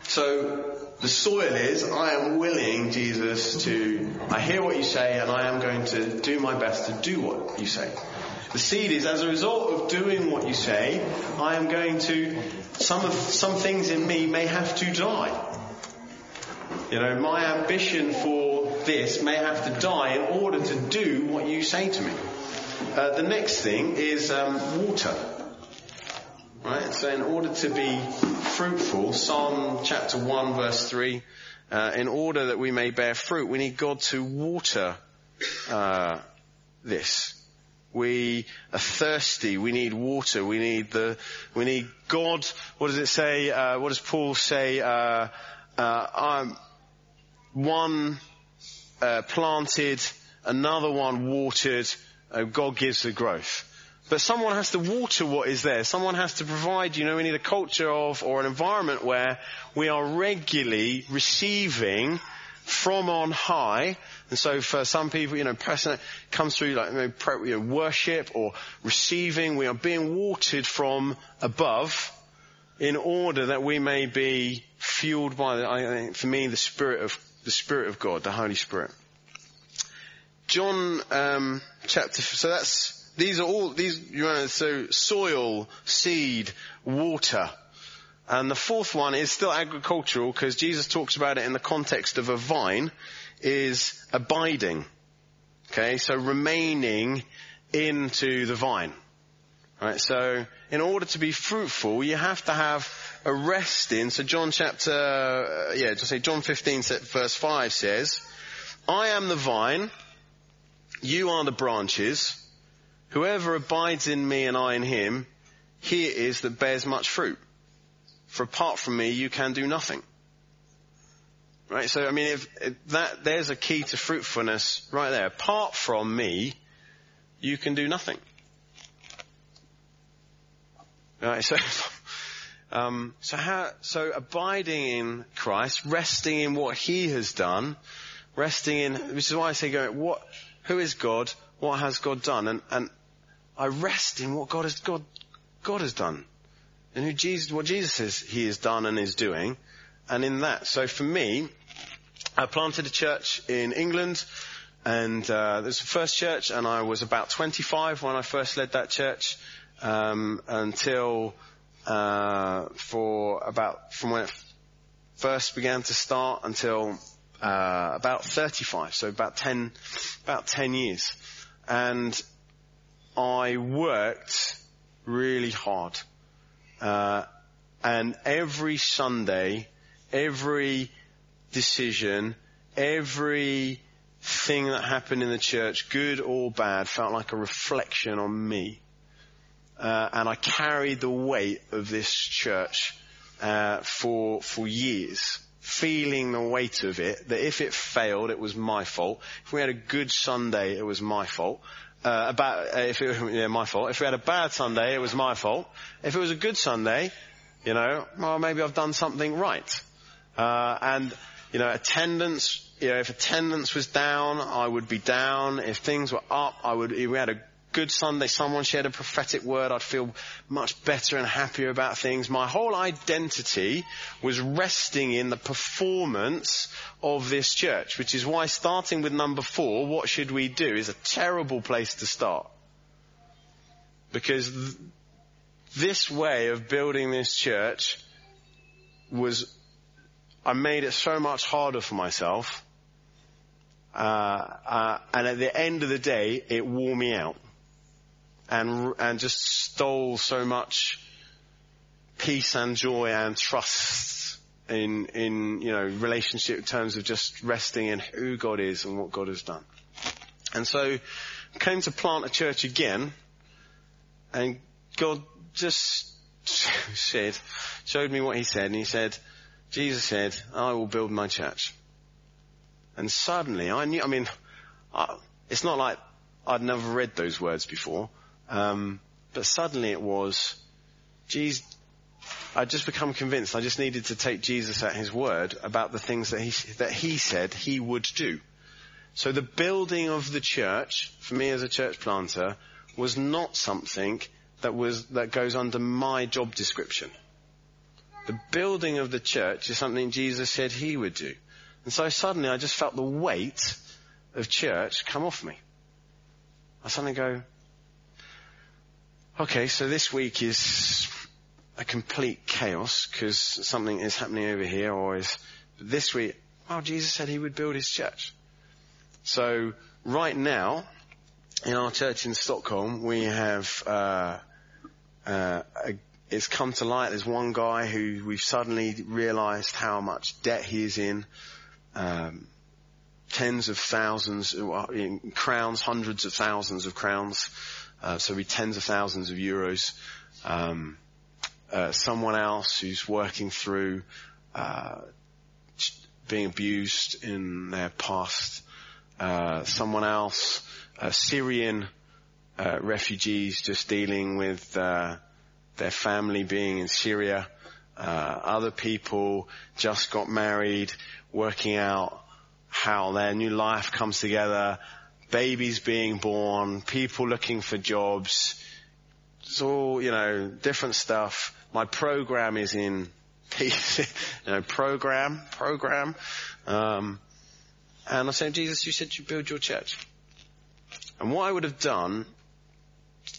So the soil is, I am willing, Jesus, to, I hear what you say and I am going to do my best to do what you say. The seed is, as a result of doing what you say, I am going to, some of, some things in me may have to die. You know, my ambition for this may have to die in order to do what you say to me. Uh, the next thing is um, water. Right? So in order to be fruitful, Psalm chapter 1 verse 3, uh, in order that we may bear fruit, we need God to water uh, this. We are thirsty. We need water. We need the. We need God. What does it say? Uh, what does Paul say? Uh, uh, I'm one uh, planted, another one watered, God gives the growth. But someone has to water what is there. Someone has to provide, you know, we need a culture of, or an environment where we are regularly receiving from on high. And so for some people, you know, person comes through like you know, worship or receiving, we are being watered from above in order that we may be fueled by, the, I think, for me, the Spirit of, the Spirit of God, the Holy Spirit. John um, chapter. So that's these are all these. You know, so soil, seed, water, and the fourth one is still agricultural because Jesus talks about it in the context of a vine. Is abiding. Okay, so remaining into the vine. Right, so in order to be fruitful, you have to have a rest in. So John chapter, uh, yeah, just say John 15 verse 5 says, I am the vine, you are the branches. Whoever abides in me and I in him, he it is that bears much fruit. For apart from me, you can do nothing. Right? So, I mean, if, if that, there's a key to fruitfulness right there. Apart from me, you can do nothing. Right? So, um, so how, so abiding in Christ, resting in what He has done, resting in, which is why I say going, what, who is God? What has God done? And, and I rest in what God has, God, God has done. And who Jesus, what Jesus says he has done and is doing. And in that. So for me, I planted a church in England and uh, this was the first church, and I was about 25 when I first led that church, um, until uh, for about from when it first began to start until uh, about 35, so about 10, about 10 years. And I worked really hard. Uh, and every Sunday, every decision, every thing that happened in the church, good or bad, felt like a reflection on me. Uh, and I carried the weight of this church uh, for for years feeling the weight of it, that if it failed, it was my fault. If we had a good Sunday, it was my fault. Uh, about, uh, if it, yeah, my fault. If we had a bad Sunday, it was my fault. If it was a good Sunday, You know, well, maybe I've done something right. Uh, and, you know, attendance, you know, if attendance was down, I would be down. If things were up, I would, if we had a good Sunday, someone shared a prophetic word, I'd feel much better and happier about things. My whole identity was resting in the performance of this church, which is why starting with number four, what should we do, is a terrible place to start. Because th- this way of building this church was, I made it so much harder for myself. Uh, uh, and at the end of the day, it wore me out and, and just stole so much peace and joy and trust in, in, you know, relationship in terms of just resting in who God is and what God has done. And so came to plant a church again and God just said, showed me what he said and he said, Jesus said, I will build my church. And suddenly I knew, I mean, I, it's not like I'd never read those words before. Um, but suddenly it was, geez, I'd just become convinced I just needed to take Jesus at his word about the things that he, that he said he would do. So the building of the church, for me as a church planter, was not something that was, that goes under my job description. The building of the church is something Jesus said he would do. And so suddenly I just felt the weight of church come off me. I suddenly go, Okay, so this week is a complete chaos because something is happening over here or is this week, well, Jesus said he would build his church. So right now, in our church in Stockholm, we have, uh, uh, a, it's come to light. There's one guy who we've suddenly realized how much debt he is in. Um, tens of thousands, in crowns, hundreds of thousands of crowns. Uh, so we tens of thousands of euros. Um, uh, someone else who's working through uh, being abused in their past. Uh, someone else, Syrian uh, refugees, just dealing with their family being in Syria. other people just got married, working out how their new life comes together babies being born, people looking for jobs. It's all, you know, different stuff. My program is in peace, you know, program, program. Um, and I said, Jesus, you said you build your church. And what I would have done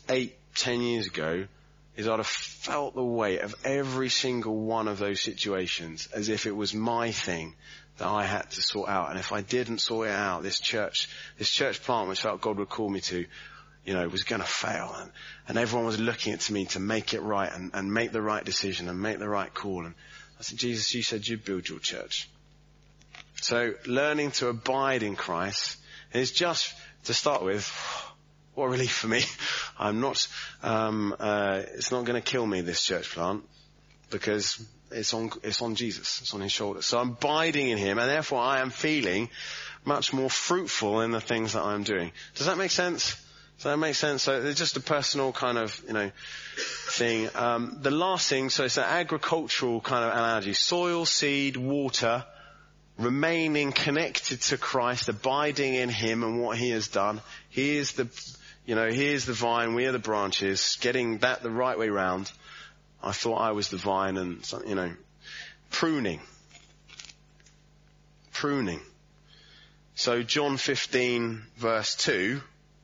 eight, ten years ago is I'd have felt the weight of every single one of those situations as if it was my thing that I had to sort out. And if I didn't sort it out, this church, this church plant which felt God would call me to, you know, was going to fail. And, and everyone was looking at me to make it right and, and make the right decision and make the right call. And I said, Jesus, you said you'd build your church. So learning to abide in Christ is just to start with, what a relief for me. I'm not, um, uh, it's not going to kill me, this church plant, because it's on, it's on Jesus. It's on his shoulders. So I'm abiding in him and therefore I am feeling much more fruitful in the things that I'm doing. Does that make sense? Does that make sense? So it's just a personal kind of, you know, thing. Um, the last thing, so it's an agricultural kind of analogy. Soil, seed, water, remaining connected to Christ, abiding in Him and what He has done. He is the, you know, He is the vine, we are the branches, getting that the right way round. I thought I was the vine and, you know, pruning. Pruning. So John 15 verse 2,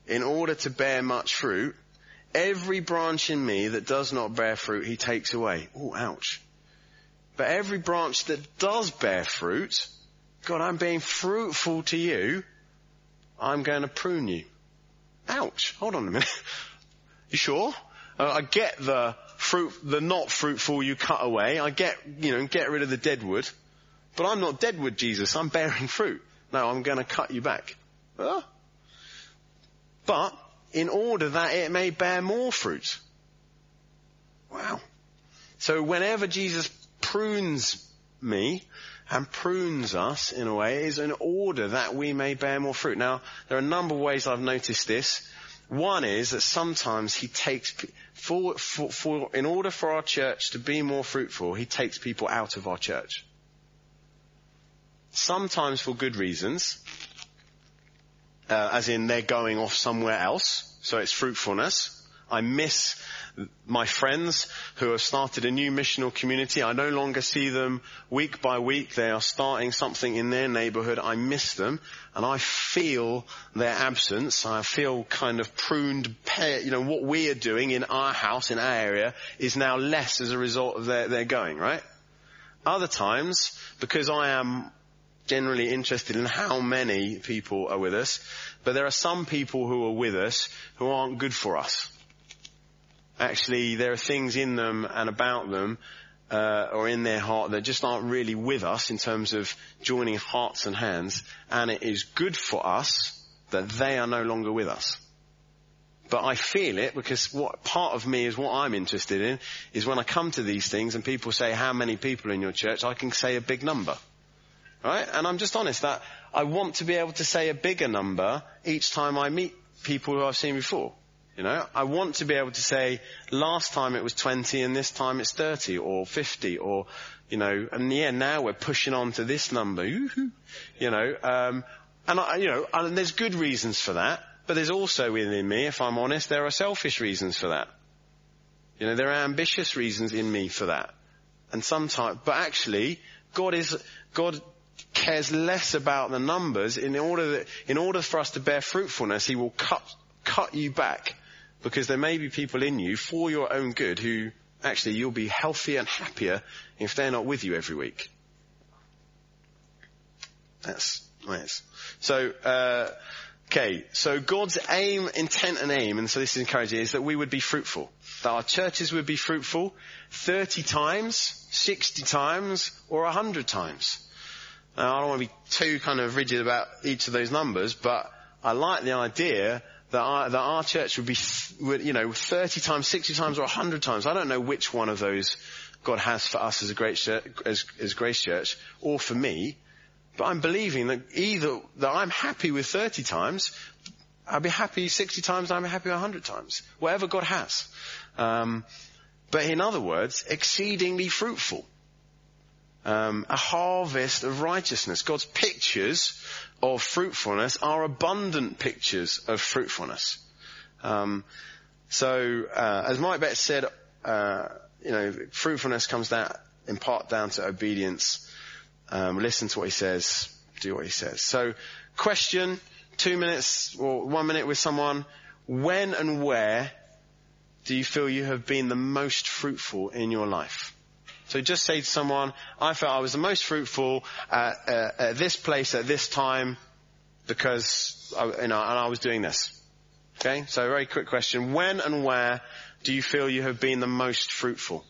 in order to bear much fruit, every branch in me that does not bear fruit, he takes away. Oh, ouch. But every branch that does bear fruit, God, I'm being fruitful to you, I'm going to prune you. Ouch. Hold on a minute. You sure? Uh, I get the fruit, the not fruitful you cut away. I get, you know, get rid of the dead wood. But I'm not dead wood, Jesus. I'm bearing fruit. No, I'm going to cut you back. Huh? But in order that it may bear more fruit. Wow. So whenever Jesus prunes me and prunes us in a way is in order that we may bear more fruit. Now, there are a number of ways I've noticed this One is that sometimes he takes, for, for, for, in order for our church to be more fruitful, he takes people out of our church. Sometimes for good reasons, uh, as in they're going off somewhere else, so it's fruitfulness. I miss my friends who have started a new missional community. I no longer see them week by week. They are starting something in their neighborhood. I miss them and I feel their absence. I feel kind of pruned. You know, what we are doing in our house, in our area is now less as a result of their, their going, right? Other times, because I am generally interested in how many people are with us, but there are some people who are with us who aren't good for us actually there are things in them and about them uh, or in their heart that just aren't really with us in terms of joining hearts and hands, and it is good for us that they are no longer with us. But I feel it because what part of me is what I'm interested in is when I come to these things and people say how many people in your church, I can say a big number. Right? And I'm just honest that I want to be able to say a bigger number each time I meet people who I've seen before. You know, I want to be able to say, last time it was 20 and this time it's 30 or 50 or, you know, and yeah, now we're pushing on to this number. You know, um, and I, you know, and there's good reasons for that, but there's also within me, if I'm honest, there are selfish reasons for that. You know, there are ambitious reasons in me for that. And sometimes, but actually, God is, God cares less about the numbers in order that, in order for us to bear fruitfulness, He will cut, cut you back because there may be people in you for your own good who actually you'll be healthier and happier if they're not with you every week. That's nice. So, uh, okay, so God's aim, intent and aim, and so this is encouraging, is that we would be fruitful. That our churches would be fruitful 30 times, 60 times, or 100 times. Now, I don't want to be too kind of rigid about each of those numbers, but I like the idea that our, that our church would be, would, you know, 30 times, 60 times, or 100 times. I don't know which one of those God has for us as a great church, as, as Grace Church, or for me. But I'm believing that either, that I'm happy with 30 times, I'll be happy 60 times, I'm happy 100 times. Whatever God has. Um, but in other words, exceedingly fruitful. Um, a harvest of righteousness. God's pictures of fruitfulness are abundant pictures of fruitfulness. Um, so, uh, as Mike Betts said, uh, you know, fruitfulness comes down in part down to obedience. Um, listen to what he says, do what he says. So, question: two minutes or one minute with someone. When and where do you feel you have been the most fruitful in your life? So just say to someone, I felt I was the most fruitful at, uh, at this place at this time because I, you know, and I was doing this. Okay, so very quick question. When and where do you feel you have been the most fruitful?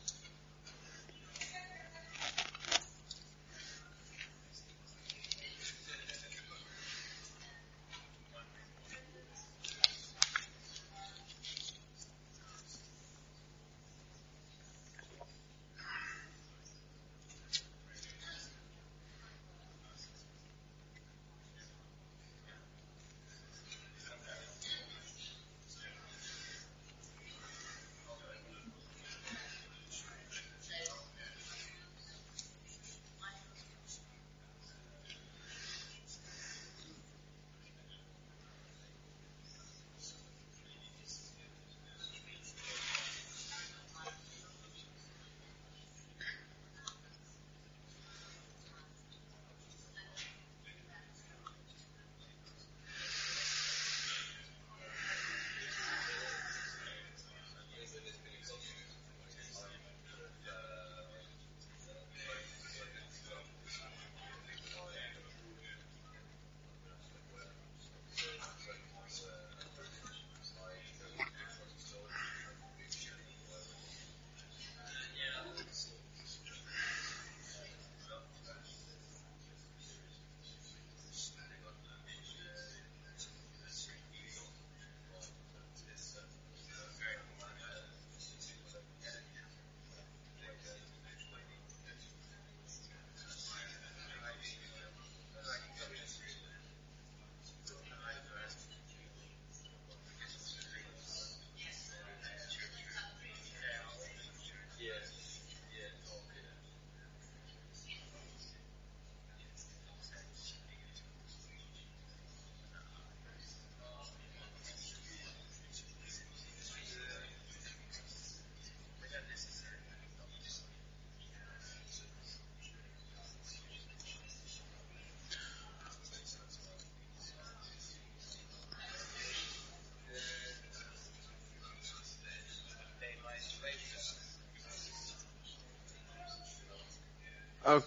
Oh,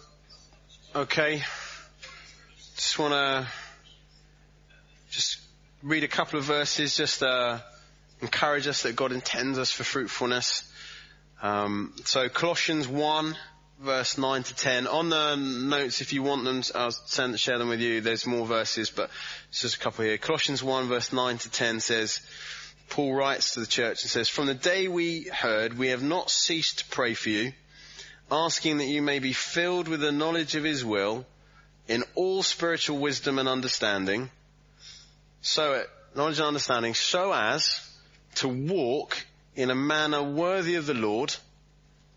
okay. Just want to just read a couple of verses, just uh, encourage us that God intends us for fruitfulness. Um, so Colossians 1, verse 9 to 10. On the notes, if you want them, I'll send, share them with you. There's more verses, but it's just a couple here. Colossians 1, verse 9 to 10 says, Paul writes to the church and says, From the day we heard, we have not ceased to pray for you, asking that you may be filled with the knowledge of his will in all spiritual wisdom and understanding, so uh, knowledge and understanding, so as to walk in a manner worthy of the Lord,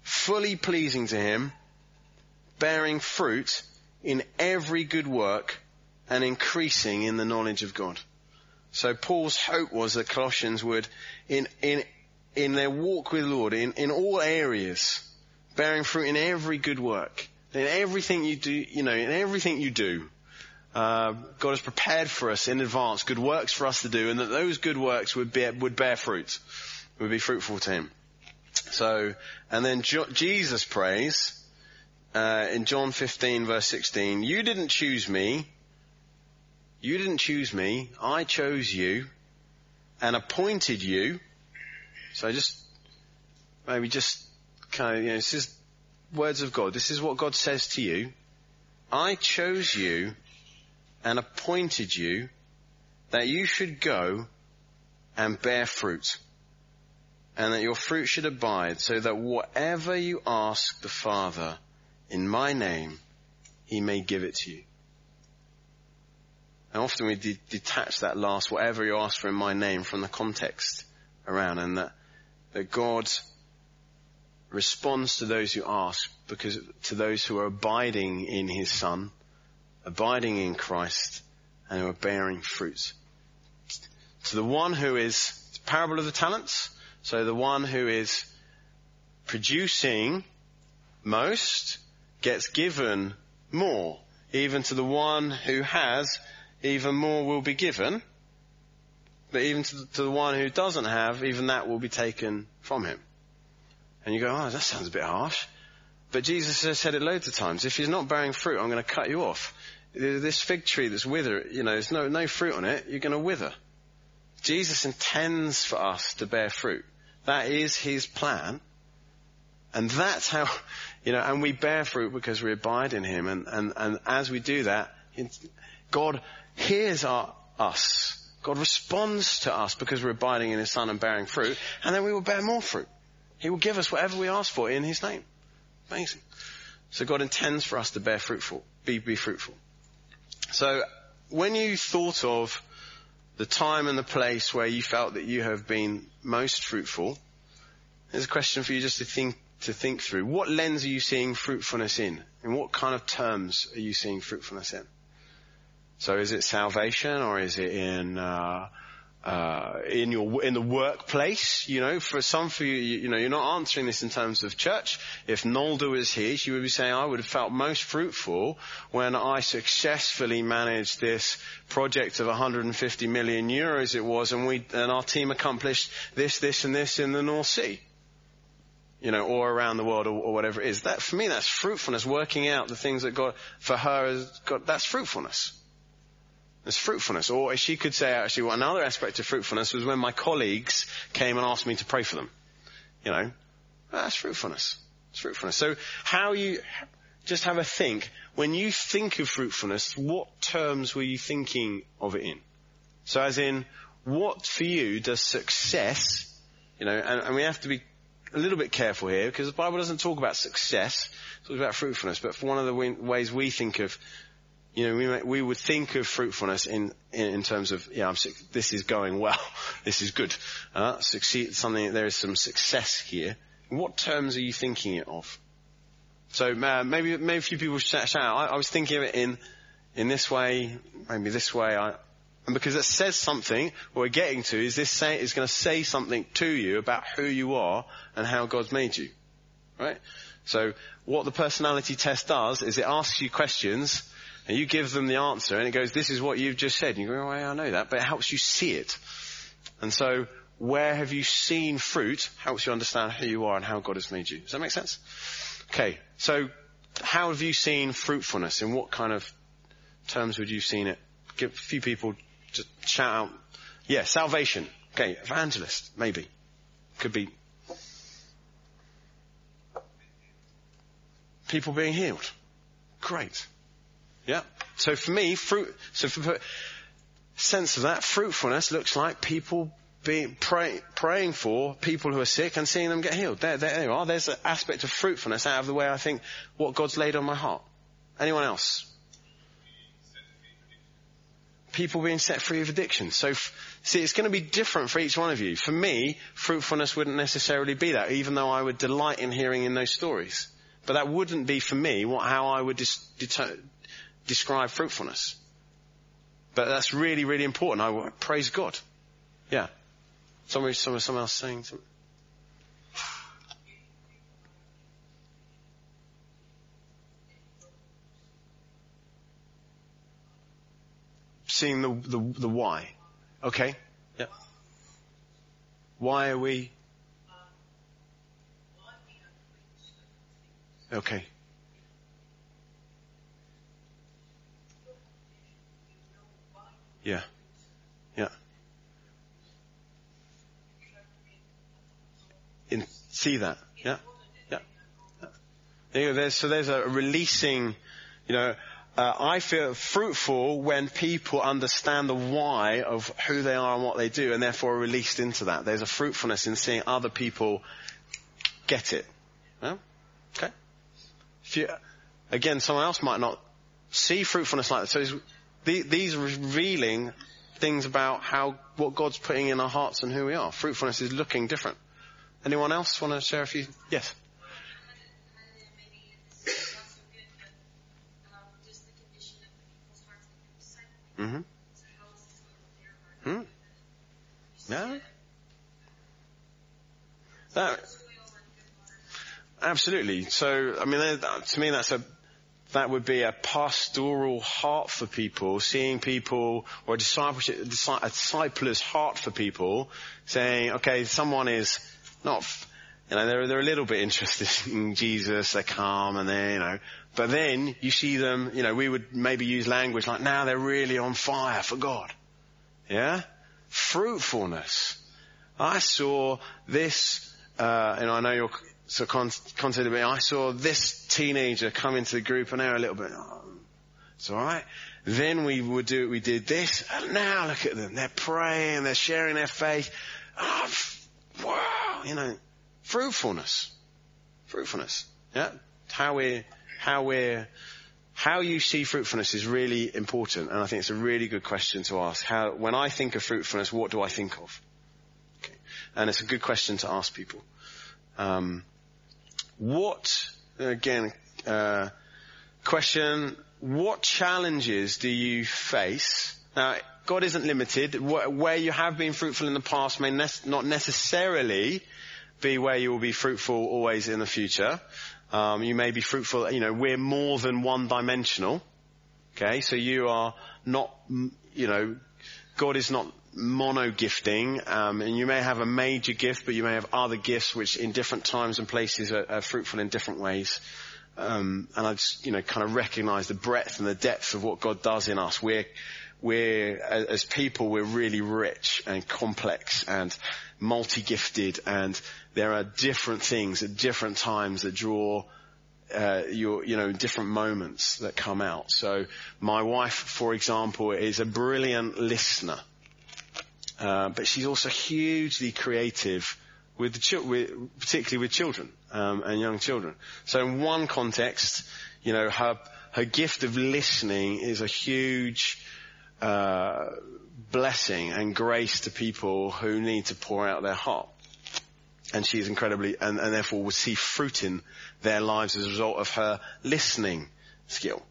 fully pleasing to him, bearing fruit in every good work and increasing in the knowledge of God. So Paul's hope was that Colossians would, in, in, in their walk with the Lord, in, in all areas, bearing fruit in every good work, in everything you do, you know, in everything you do, uh, God has prepared for us in advance good works for us to do, and that those good works would bear, would bear fruit, would be fruitful to Him. So, and then jo- Jesus prays uh, in John 15 verse 16, "You didn't choose me, you didn't choose me, I chose you and appointed you. So just, maybe just kind of, you know, this is words of God. This is what God says to you. I chose you and appointed you that you should go and bear fruit and that your fruit should abide so that whatever you ask the Father in my name, he may give it to you. And often we de- detach that last, whatever you ask for in my name, from the context around, and that, that God responds to those who ask because to those who are abiding in His Son, abiding in Christ, and who are bearing fruit. To the one who is parable of the talents, so the one who is producing most gets given more. Even to the one who has, even more will be given. But even to the, to the one who doesn't have, even that will be taken from him. And you go, oh, that sounds a bit harsh. But Jesus has said it loads of times. If you're not bearing fruit, I'm going to cut you off. This fig tree that's withered, you know, there's no, no fruit on it, you're going to wither. Jesus intends for us to bear fruit. That is his plan. And that's how, you know, and we bear fruit because we abide in him. And, and, and as we do that, God hears our, us. God responds to us because we're abiding in his son and bearing fruit. And then we will bear more fruit. He will give us whatever we ask for in his name. Amazing. So God intends for us to bear fruitful, be, be fruitful. So when you thought of the time and the place where you felt that you have been most fruitful, there's a question for you just to think to think through. What lens are you seeing fruitfulness in? In what kind of terms are you seeing fruitfulness in? So is it salvation or is it in uh, uh, in your in the workplace? You know, for some for you, you know, you're not answering this in terms of church. If Nolda was here, she would be saying, "I would have felt most fruitful when I successfully managed this project of 150 million euros. It was, and we and our team accomplished this, this, and this in the North Sea." you know, or around the world or, or, whatever it is. That, for me, that's fruitfulness, working out the things that God, for her, has got, that's fruitfulness. That's fruitfulness. Or she could say, actually, well, another aspect of fruitfulness was when my colleagues came and asked me to pray for them. You know, that's fruitfulness. It's fruitfulness. So how you, just have a think. When you think of fruitfulness, what terms were you thinking of it in? So as in, what for you does success, you know, and, and we have to be a little bit careful here because the Bible doesn't talk about success. It talks about fruitfulness. But for one of the ways we think of, you know, we, may, we would think of fruitfulness in, in, in terms of, yeah, I'm, this is going well. this is good. Uh, succeed, something, there is some success here. What terms are you thinking it of? So uh, maybe, maybe a few people shout, shout I, I was thinking of it in, in this way, maybe this way. I, and because it says something, what we're getting to is this say, is going to say something to you about who you are and how God's made you. Right? So what the personality test does is it asks you questions and you give them the answer and it goes, this is what you've just said. And you go, oh, yeah, I know that, but it helps you see it. And so where have you seen fruit helps you understand who you are and how God has made you. Does that make sense? Okay. So how have you seen fruitfulness? In what kind of terms would you have seen it? Give a few people just shout out. Yeah, salvation. Okay, evangelist, maybe. Could be people being healed. Great. Yeah. So for me, fruit, so for sense of that, fruitfulness looks like people being, pray, praying for people who are sick and seeing them get healed. There, there you are. There's an aspect of fruitfulness out of the way I think what God's laid on my heart. Anyone else? People being set free of addiction. So, f- see, it's going to be different for each one of you. For me, fruitfulness wouldn't necessarily be that, even though I would delight in hearing in those stories. But that wouldn't be for me what, how I would dis- deter- describe fruitfulness. But that's really, really important. I praise God. Yeah. Somebody, someone, someone else saying something. Seeing the, the, the why. Okay. Yeah. Why are we? Okay. Yeah. Yeah. In, see that. Yeah. Yeah. You there's, so there's a releasing, you know, uh, I feel fruitful when people understand the why of who they are and what they do and therefore are released into that. There's a fruitfulness in seeing other people get it. Yeah? Okay. You, again, someone else might not see fruitfulness like that. So the, these revealing things about how, what God's putting in our hearts and who we are. Fruitfulness is looking different. Anyone else want to share a few? Yes. Mm-hmm. Hmm. That, absolutely. So, I mean, to me, that's a that would be a pastoral heart for people, seeing people, or a discipleship, a discipler's heart for people, saying, okay, someone is not, you know, they're, they're a little bit interested in Jesus, they're calm and they you know, but then you see them, you know, we would maybe use language like, now they're really on fire for God. Yeah? Fruitfulness. I saw this, uh, and I know you're, so con- me, I saw this teenager come into the group and they're a little bit, oh, it's alright. Then we would do, we did this, and now look at them, they're praying, they're sharing their faith. Oh, wow, you know, fruitfulness. Fruitfulness. Yeah? How we're, how we're, how you see fruitfulness is really important, and I think it's a really good question to ask. How, when I think of fruitfulness, what do I think of? Okay. And it's a good question to ask people. Um, what, again, uh, question, what challenges do you face? Now, God isn't limited. Where you have been fruitful in the past may ne- not necessarily be where you will be fruitful always in the future. Um, you may be fruitful, you know, we're more than one dimensional. Okay, so you are not, you know, God is not mono gifting, um, and you may have a major gift, but you may have other gifts which in different times and places are, are fruitful in different ways. Um, and I just, you know, kind of recognize the breadth and the depth of what God does in us. We're, we're, as people, we're really rich and complex and multi-gifted and there are different things at different times that draw uh, your, you know, different moments that come out. So my wife, for example, is a brilliant listener. Uh, but she's also hugely creative with the with, particularly with children um, and young children. So in one context, you know, her her gift of listening is a huge uh, blessing and grace to people who need to pour out their heart. And she is incredibly, and, and therefore will see fruit in their lives as a result of her listening skill.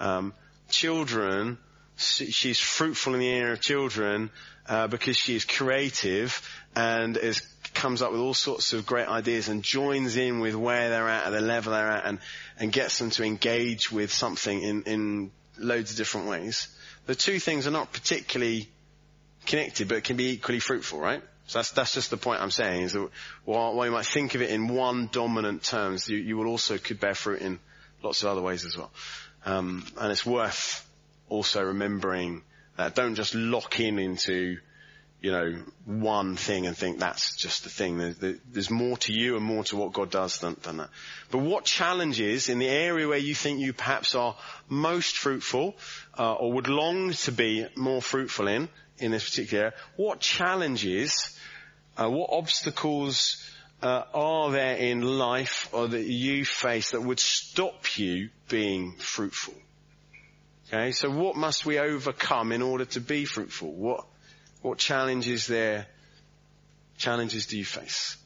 Um, children, she's fruitful in the area of children uh, because she is creative and is comes up with all sorts of great ideas and joins in with where they're at and the level they're at and, and gets them to engage with something in, in loads of different ways. The two things are not particularly connected, but can be equally fruitful, right? So that's, that's just the point I'm saying is that while, while you might think of it in one dominant terms, you, you will also could bear fruit in lots of other ways as well. Um, and it's worth also remembering that don't just lock in into, you know, one thing and think that's just the thing. There's, there's more to you and more to what God does than, than that. But what challenges in the area where you think you perhaps are most fruitful uh, or would long to be more fruitful in, in this particular area, what challenges, uh, what obstacles uh, are there in life or that you face that would stop you being fruitful? Okay, so what must we overcome in order to be fruitful? What, what challenges there, challenges do you face?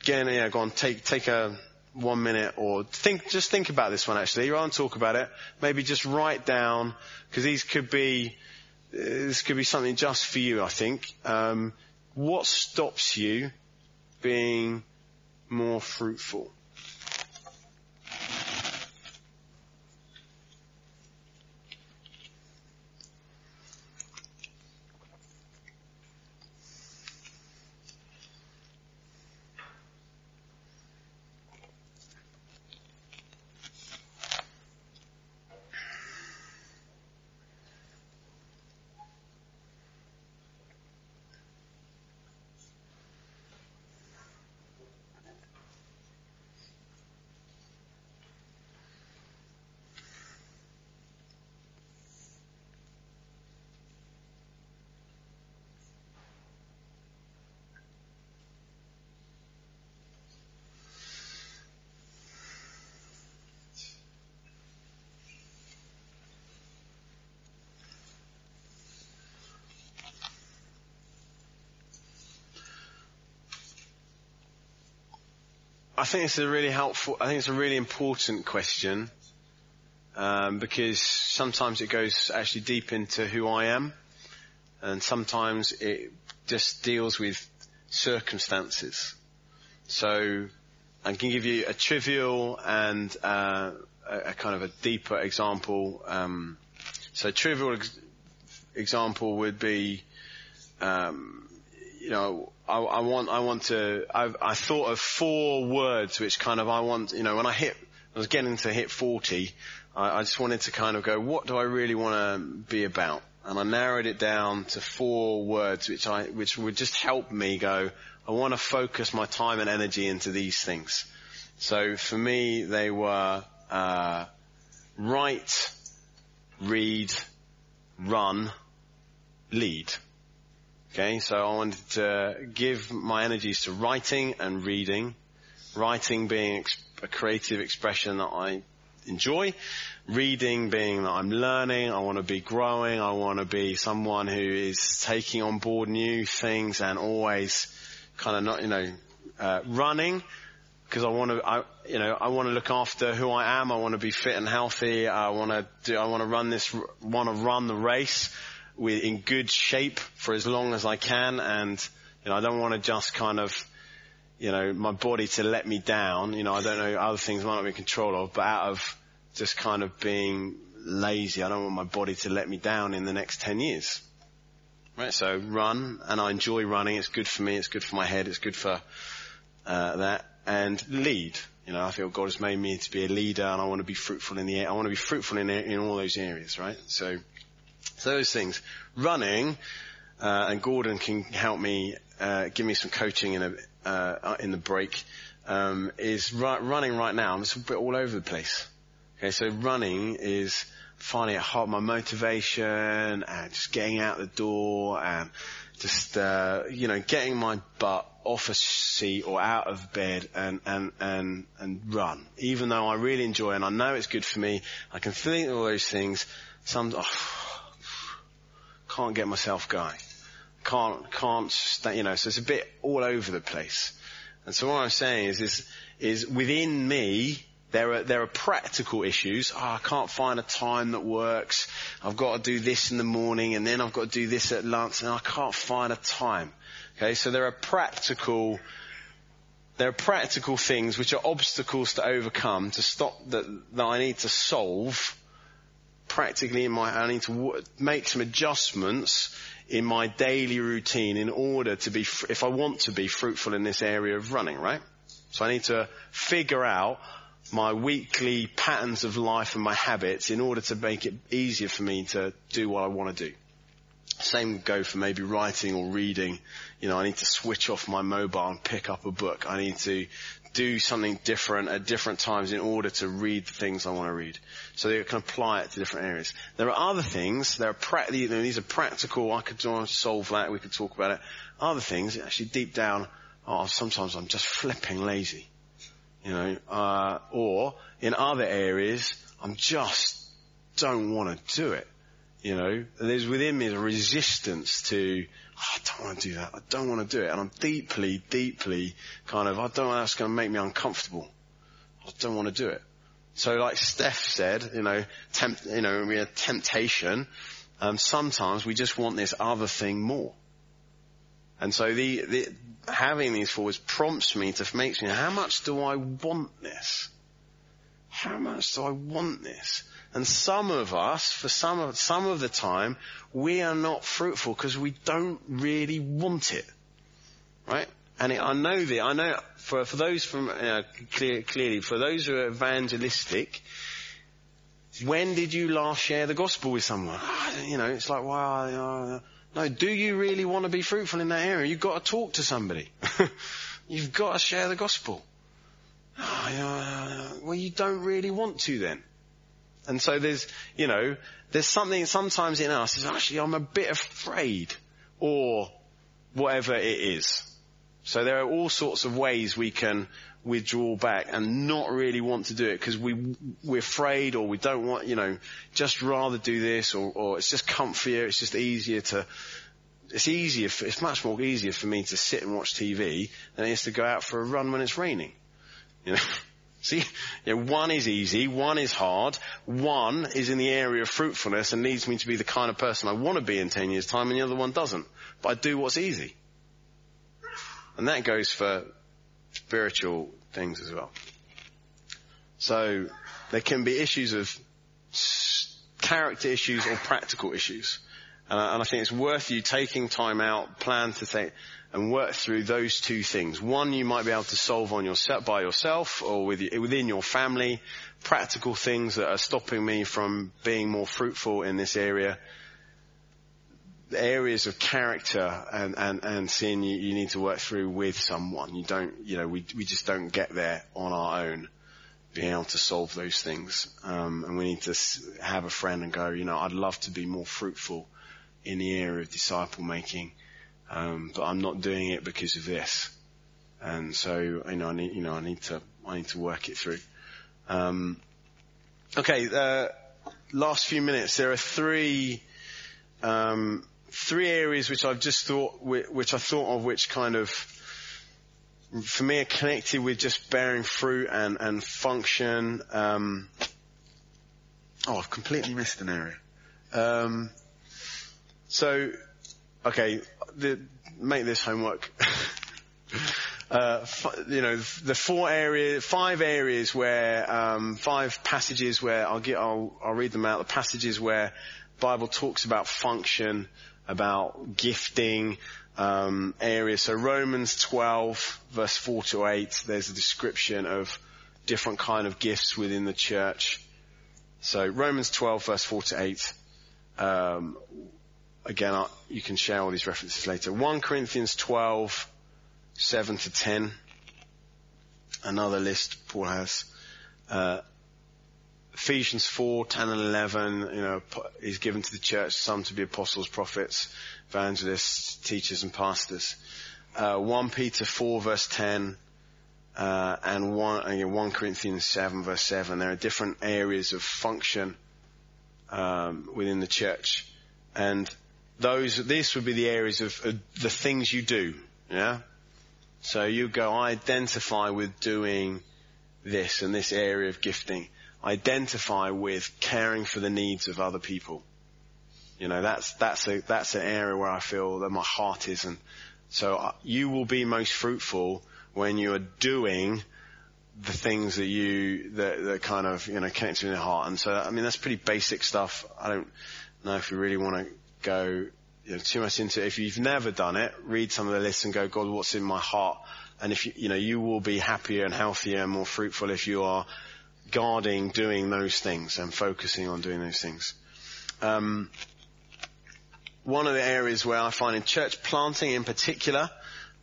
Again, yeah, go on, take, take a one minute or think, just think about this one actually. Rather than talk about it, maybe just write down, because these could be, this could be something just for you, I think. Um, what stops you being more fruitful? I think it's a really helpful, I think it's a really important question, um, because sometimes it goes actually deep into who I am, and sometimes it just deals with circumstances. So I can give you a trivial and uh, a, a, kind of a deeper example. Um, so trivial ex- example would be, um, you know, I, I, want, I want to, I've, I thought of four words which kind of I want, you know, when I hit, I was getting to hit 40, I, I just wanted to kind of go, what do I really want to be about? And I narrowed it down to four words which I, which would just help me go, I want to focus my time and energy into these things. So for me, they were, uh, write, read, run, lead. Okay, so I wanted to give my energies to writing and reading. Writing being a creative expression that I enjoy. Reading being that I'm learning. I want to be growing. I want to be someone who is taking on board new things and always kind of not, you know, uh, running because I want to, I, you know, I want to look after who I am. I want to be fit and healthy. I want to do, I want to run this, want to run the race with, in good shape for as long as I can. And, you know, I don't want to just kind of, you know, my body to let me down. You know, I don't know, other things might not be in control of, but out of just kind of being lazy, I don't want my body to let me down in the next 10 years. Right, so run, and I enjoy running. It's good for me. It's good for my head. It's good for uh, that. And lead. You know, I feel God has made me to be a leader, and I want to be fruitful in the. I want to be fruitful in in all those areas, right? So so those things. Running, uh, and Gordon can help me, uh, give me some coaching in a, uh, in the break, um, is ru- running right now. I'm just a bit all over the place. Okay, so running is finding it hard, my motivation and just getting out the door and just, uh, you know, getting my butt off a seat or out of bed and, and, and, and run. Even though I really enjoy it and I know it's good for me, I can think all those things. Some, oh, can't get myself going. Can't, can't, stay, you know, so it's a bit all over the place. And so what I'm saying is, is, is within me, there are, there are practical issues. Oh, I can't find a time that works. I've got to do this in the morning and then I've got to do this at lunch and I can't find a time. Okay, so there are practical, there are practical things which are obstacles to overcome to stop that, that I need to solve practically in my, I need to w- make some adjustments in my daily routine in order to be, if I want to be fruitful in this area of running, right? So I need to figure out my weekly patterns of life and my habits in order to make it easier for me to do what I want to do. Same go for maybe writing or reading. You know, I need to switch off my mobile and pick up a book. I need to do something different at different times in order to read the things I want to read. So you can apply it to different areas. There are other things, there are pra- these are practical, I could solve that, we could talk about it. Other things, actually deep down, oh, sometimes I'm just flipping lazy. You know, uh, or in other areas, I'm just don't want to do it. You know, there's within me a resistance to, oh, I don't want to do that. I don't want to do it. And I'm deeply, deeply kind of, I don't know that's going to make me uncomfortable. I don't want to do it. So like Steph said, you know, tempt, you know, we have temptation. Um, sometimes we just want this other thing more. And so the, the, having these forwards prompts me to, makes me, how much do I want this? How much do I want this? And some of us, for some of, some of the time, we are not fruitful because we don't really want it. Right? And it, I know that, I know for, for those from, uh, clear, clearly, for those who are evangelistic, when did you last share the gospel with someone? You know, it's like, well, uh, no, do you really want to be fruitful in that area? You've got to talk to somebody. You've got to share the gospel. Uh, well, you don't really want to then. And so there's, you know, there's something sometimes in us is actually I'm a bit afraid or whatever it is. So there are all sorts of ways we can withdraw back and not really want to do it because we, we're afraid or we don't want, you know, just rather do this or, or it's just comfier, it's just easier to, it's easier, for, it's much more easier for me to sit and watch TV than it is to go out for a run when it's raining. You know? See, you know, one is easy, one is hard, one is in the area of fruitfulness and needs me to be the kind of person I want to be in 10 years time and the other one doesn't. But I do what's easy. And that goes for spiritual things as well. So there can be issues of character issues or practical issues. And I, and I think it's worth you taking time out, plan to take, and work through those two things. One you might be able to solve on your set by yourself or with, within your family, practical things that are stopping me from being more fruitful in this area. Areas of character and, and, and sin you, you need to work through with someone. You don't, you know, we, we just don't get there on our own being able to solve those things. Um, and we need to have a friend and go, you know, I'd love to be more fruitful in the area of disciple making um, but I'm not doing it because of this. And so, you know, I need, you know, I need to, I need to work it through. Um, okay, uh, last few minutes. There are three, um, three areas which I've just thought, which I thought of, which kind of, for me, are connected with just bearing fruit and and function. Um, oh, I've completely missed an area. Um, so, okay, the, make this homework. uh, f- you know, the four areas, five areas where, um, five passages where I'll get, I'll, I'll read them out. The passages where Bible talks about function, about gifting, um, areas. So Romans 12 verse 4 to 8, there's a description of different kind of gifts within the church. So Romans 12 verse 4 to 8, um, again, you can share all these references later. 1 Corinthians 12, 7 to 10. Another list Paul has. Uh, Ephesians 4, 10 and 11, you know, he's given to the church, some to be apostles, prophets, evangelists, teachers and pastors. Uh, 1 Peter 4 verse 10, uh, and 1, again, 1 Corinthians 7 verse 7. There are different areas of function, um, within the church. And those, this would be the areas of, the things you do. Yeah? So you go, identify with doing this and this area of gifting. Identify with caring for the needs of other people. You know, that's, that's a, that's an area where I feel that my heart is. And so uh, you will be most fruitful when you are doing the things that you, that, that kind of, you know, connect to your heart. And so, I mean, that's pretty basic stuff. I don't know if you really want to go you know, too much into it. If you've never done it, read some of the lists and go, God, what's in my heart? And if you, you know, you will be happier and healthier and more fruitful if you are guarding doing those things and focusing on doing those things. Um, one of the areas where I find in church planting in particular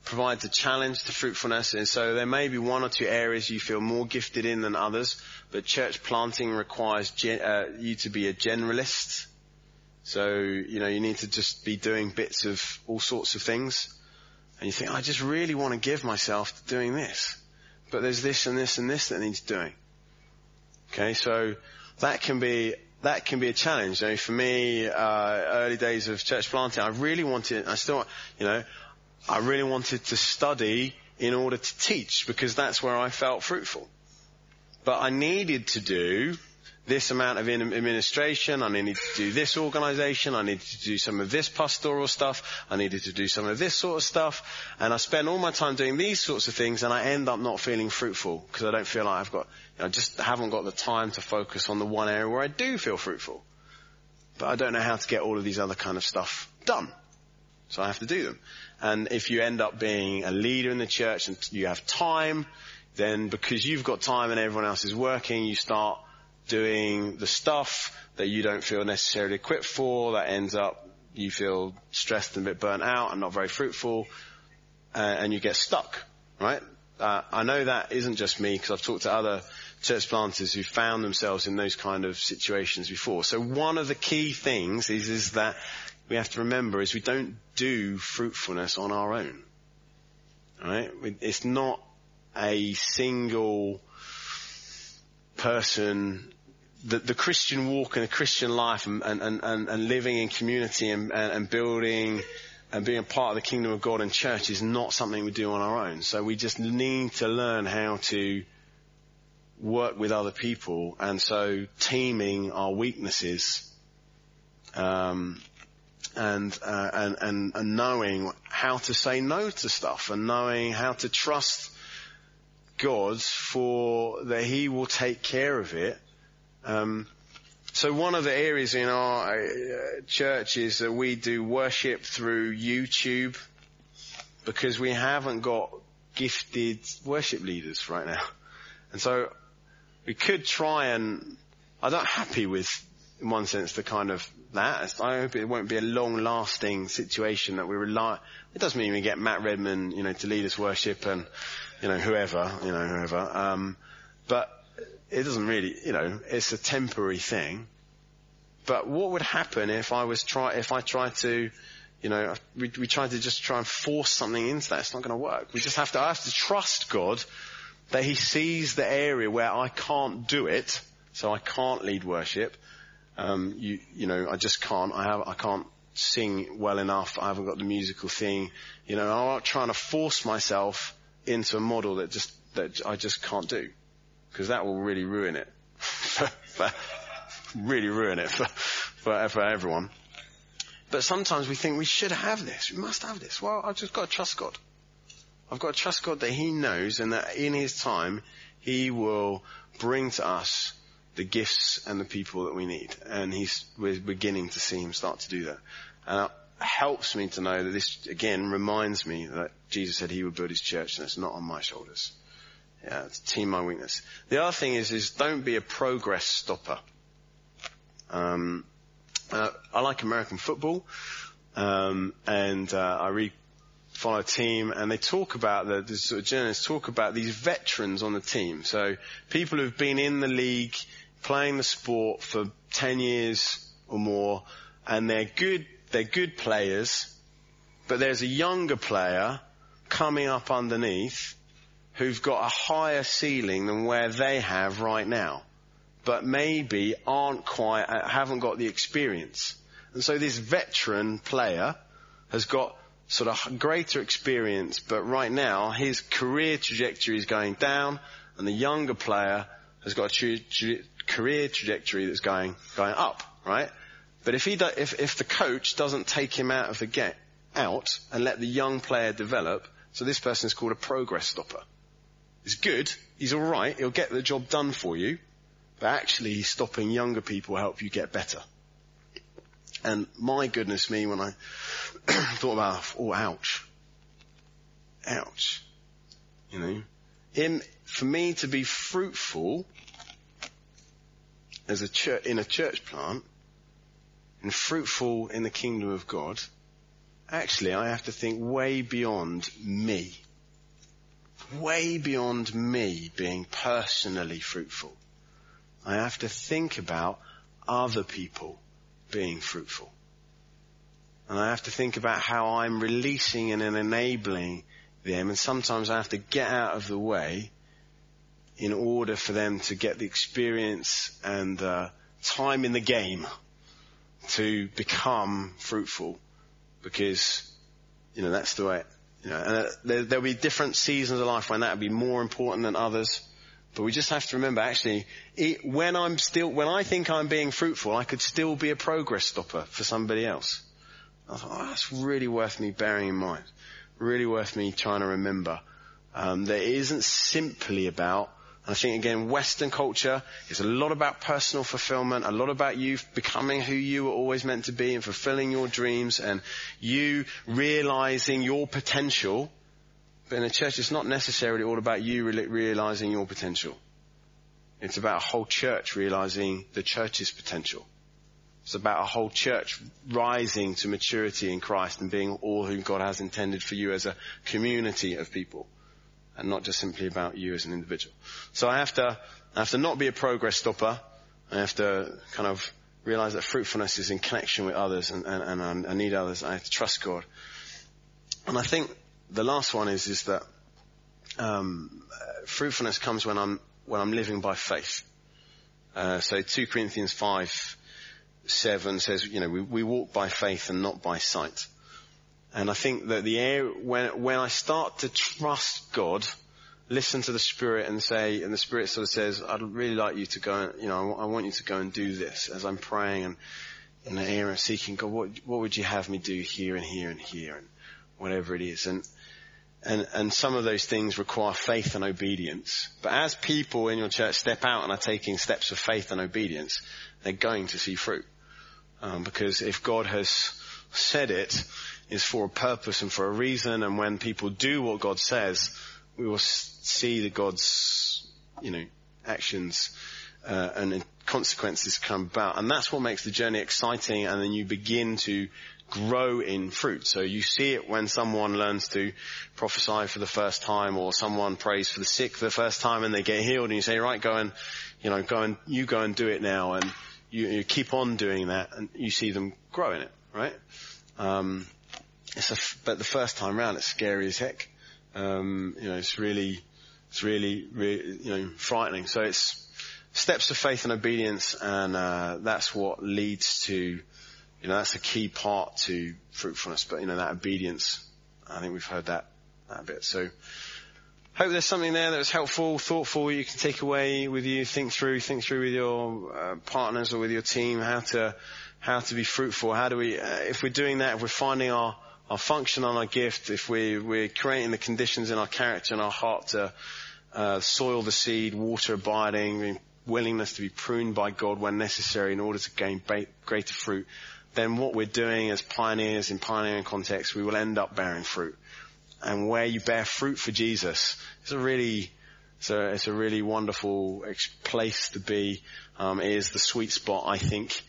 provides a challenge to fruitfulness. And so there may be one or two areas you feel more gifted in than others, but church planting requires gen- uh, you to be a generalist. So, you know, you need to just be doing bits of all sorts of things. And you think, I just really want to give myself to doing this. But there's this and this and this that needs doing. Okay, so that can be that can be a challenge. You know, for me, uh, early days of church planting, I really wanted, I still, you know, I really wanted to study in order to teach because that's where I felt fruitful. But I needed to do this amount of administration. I needed to do this organization. I needed to do some of this pastoral stuff. I needed to do some of this sort of stuff. And I spend all my time doing these sorts of things and I end up not feeling fruitful because I don't feel like I've got, you know, I just haven't got the time to focus on the one area where I do feel fruitful. But I don't know how to get all of these other kind of stuff done. So I have to do them. And if you end up being a leader in the church and you have time, then because you've got time and everyone else is working, you start doing the stuff that you don't feel necessarily equipped for, that ends up you feel stressed and a bit burnt out and not very fruitful, uh, and you get stuck, right? Uh, I know that isn't just me because I've talked to other church planters who found themselves in those kind of situations before. So one of the key things is, is that we have to remember is we don't do fruitfulness on our own. Right? It's not a single person the, the Christian walk and the Christian life and, and, and, and living in community and, and building and being a part of the kingdom of God and church is not something we do on our own. So we just need to learn how to work with other people and so teaming our weaknesses um, and, uh, and, and and knowing how to say no to stuff and knowing how to trust God for that He will take care of it um, so one of the areas in our uh, church is that we do worship through YouTube because we haven't got gifted worship leaders right now. And so we could try and, I'm not happy with, in one sense, the kind of that. I hope it won't be a long lasting situation that we rely, it doesn't mean we get Matt Redman, you know, to lead us worship and, you know, whoever, you know, whoever. Um, but it doesn't really, you know, it's a temporary thing. But what would happen if I was try, if I tried to, you know, we, we tried to just try and force something into that? It's not going to work. We just have to, I have to trust God that He sees the area where I can't do it, so I can't lead worship. Um, you, you know, I just can't. I have, I can't sing well enough. I haven't got the musical thing. You know, I'm not trying to force myself into a model that just that I just can't do because that will really ruin it. really ruin it for, for, for everyone. But sometimes we think we should have this. We must have this. Well, I've just got to trust God. I've got to trust God that He knows and that in His time, He will bring to us the gifts and the people that we need. And He's, we're beginning to see Him start to do that. And it helps me to know that this, again, reminds me that Jesus said He would build His church and it's not on my shoulders. Yeah, it's team my weakness. The other thing is, is don't be a progress stopper. Um, uh, I like American football, um, and uh, I read follow a team, and they talk about the, the sort of journalists talk about these veterans on the team. So people who've been in the league, playing the sport for ten years or more, and they're good. They're good players, but there's a younger player coming up underneath who've got a higher ceiling than where they have right now, but maybe aren't quite, uh, haven't got the experience. And so this veteran player has got sort of greater experience, but right now his career trajectory is going down, and the younger player has got a tra- tra- career trajectory that's going going up, right? But if he do, if if the coach doesn't take him out of the get out and let the young player develop, so this person is called a progress stopper. He's good. He's all right. He'll get the job done for you. But actually, he's stopping younger people help you get better. And my goodness me, when I thought about, oh, ouch. Ouch. You know, for me to be fruitful, as a church, in a church plant and fruitful in the kingdom of God, actually I have to think way beyond me. Way beyond me being personally fruitful. I have to think about other people being fruitful. And I have to think about how I'm releasing and enabling them and sometimes I have to get out of the way in order for them to get the experience and uh, time in the game to become fruitful because you know that's the way you know and uh, there, there'll be different seasons of life when that will be more important than others. But we just have to remember actually it, when I'm still when I think I'm being fruitful I could still be a progress stopper for somebody else. I thought oh, that's really worth me bearing in mind. Really worth me trying to remember. Um, that it isn't simply about I think again, Western culture is a lot about personal fulfillment, a lot about you becoming who you were always meant to be and fulfilling your dreams and you realizing your potential. But in a church, it's not necessarily all about you realizing your potential. It's about a whole church realizing the church's potential. It's about a whole church rising to maturity in Christ and being all who God has intended for you as a community of people and not just simply about you as an individual. So I have to, I have to not be a progress stopper. I have to kind of realize that fruitfulness is in connection with others and, and, and I need others. I have to trust God. And I think the last one is, is that, um, fruitfulness comes when I'm, when I'm living by faith. Uh, so 2 Corinthians 5, 7 says, you know, we, we walk by faith and not by sight. And I think that the air, when, when I start to trust God, listen to the Spirit and say, and the Spirit sort of says, I'd really like you to go, you know, I want you to go and do this as I'm praying and in the area of seeking God, what, what would you have me do here and here and here and whatever it is. And, and, and some of those things require faith and obedience. But as people in your church step out and are taking steps of faith and obedience, they're going to see fruit. Um, because if God has said it, is for a purpose and for a reason. And when people do what God says, we will see the God's, you know, actions uh, and consequences come about. And that's what makes the journey exciting. And then you begin to grow in fruit. So you see it when someone learns to prophesy for the first time or someone prays for the sick for the first time and they get healed and you say, right, go and, you know, go and, you go and do it now and you, you keep on doing that and you see them grow in it, right? Um, it's a, but the first time round, it's scary as heck. Um, you know, it's really, it's really, really, you know, frightening. So it's steps of faith and obedience, and uh, that's what leads to, you know, that's a key part to fruitfulness. But you know, that obedience, I think we've heard that, that bit. So hope there's something there that was helpful, thoughtful, you can take away with you, think through, think through with your uh, partners or with your team how to how to be fruitful. How do we, uh, if we're doing that, if we're finding our our function and our gift, if we, we're creating the conditions in our character and our heart to uh, soil the seed, water abiding, willingness to be pruned by God when necessary in order to gain ba- greater fruit, then what we're doing as pioneers in pioneering context, we will end up bearing fruit. And where you bear fruit for Jesus is a really, it's a, it's a really wonderful place to be. Um, it is the sweet spot, I think,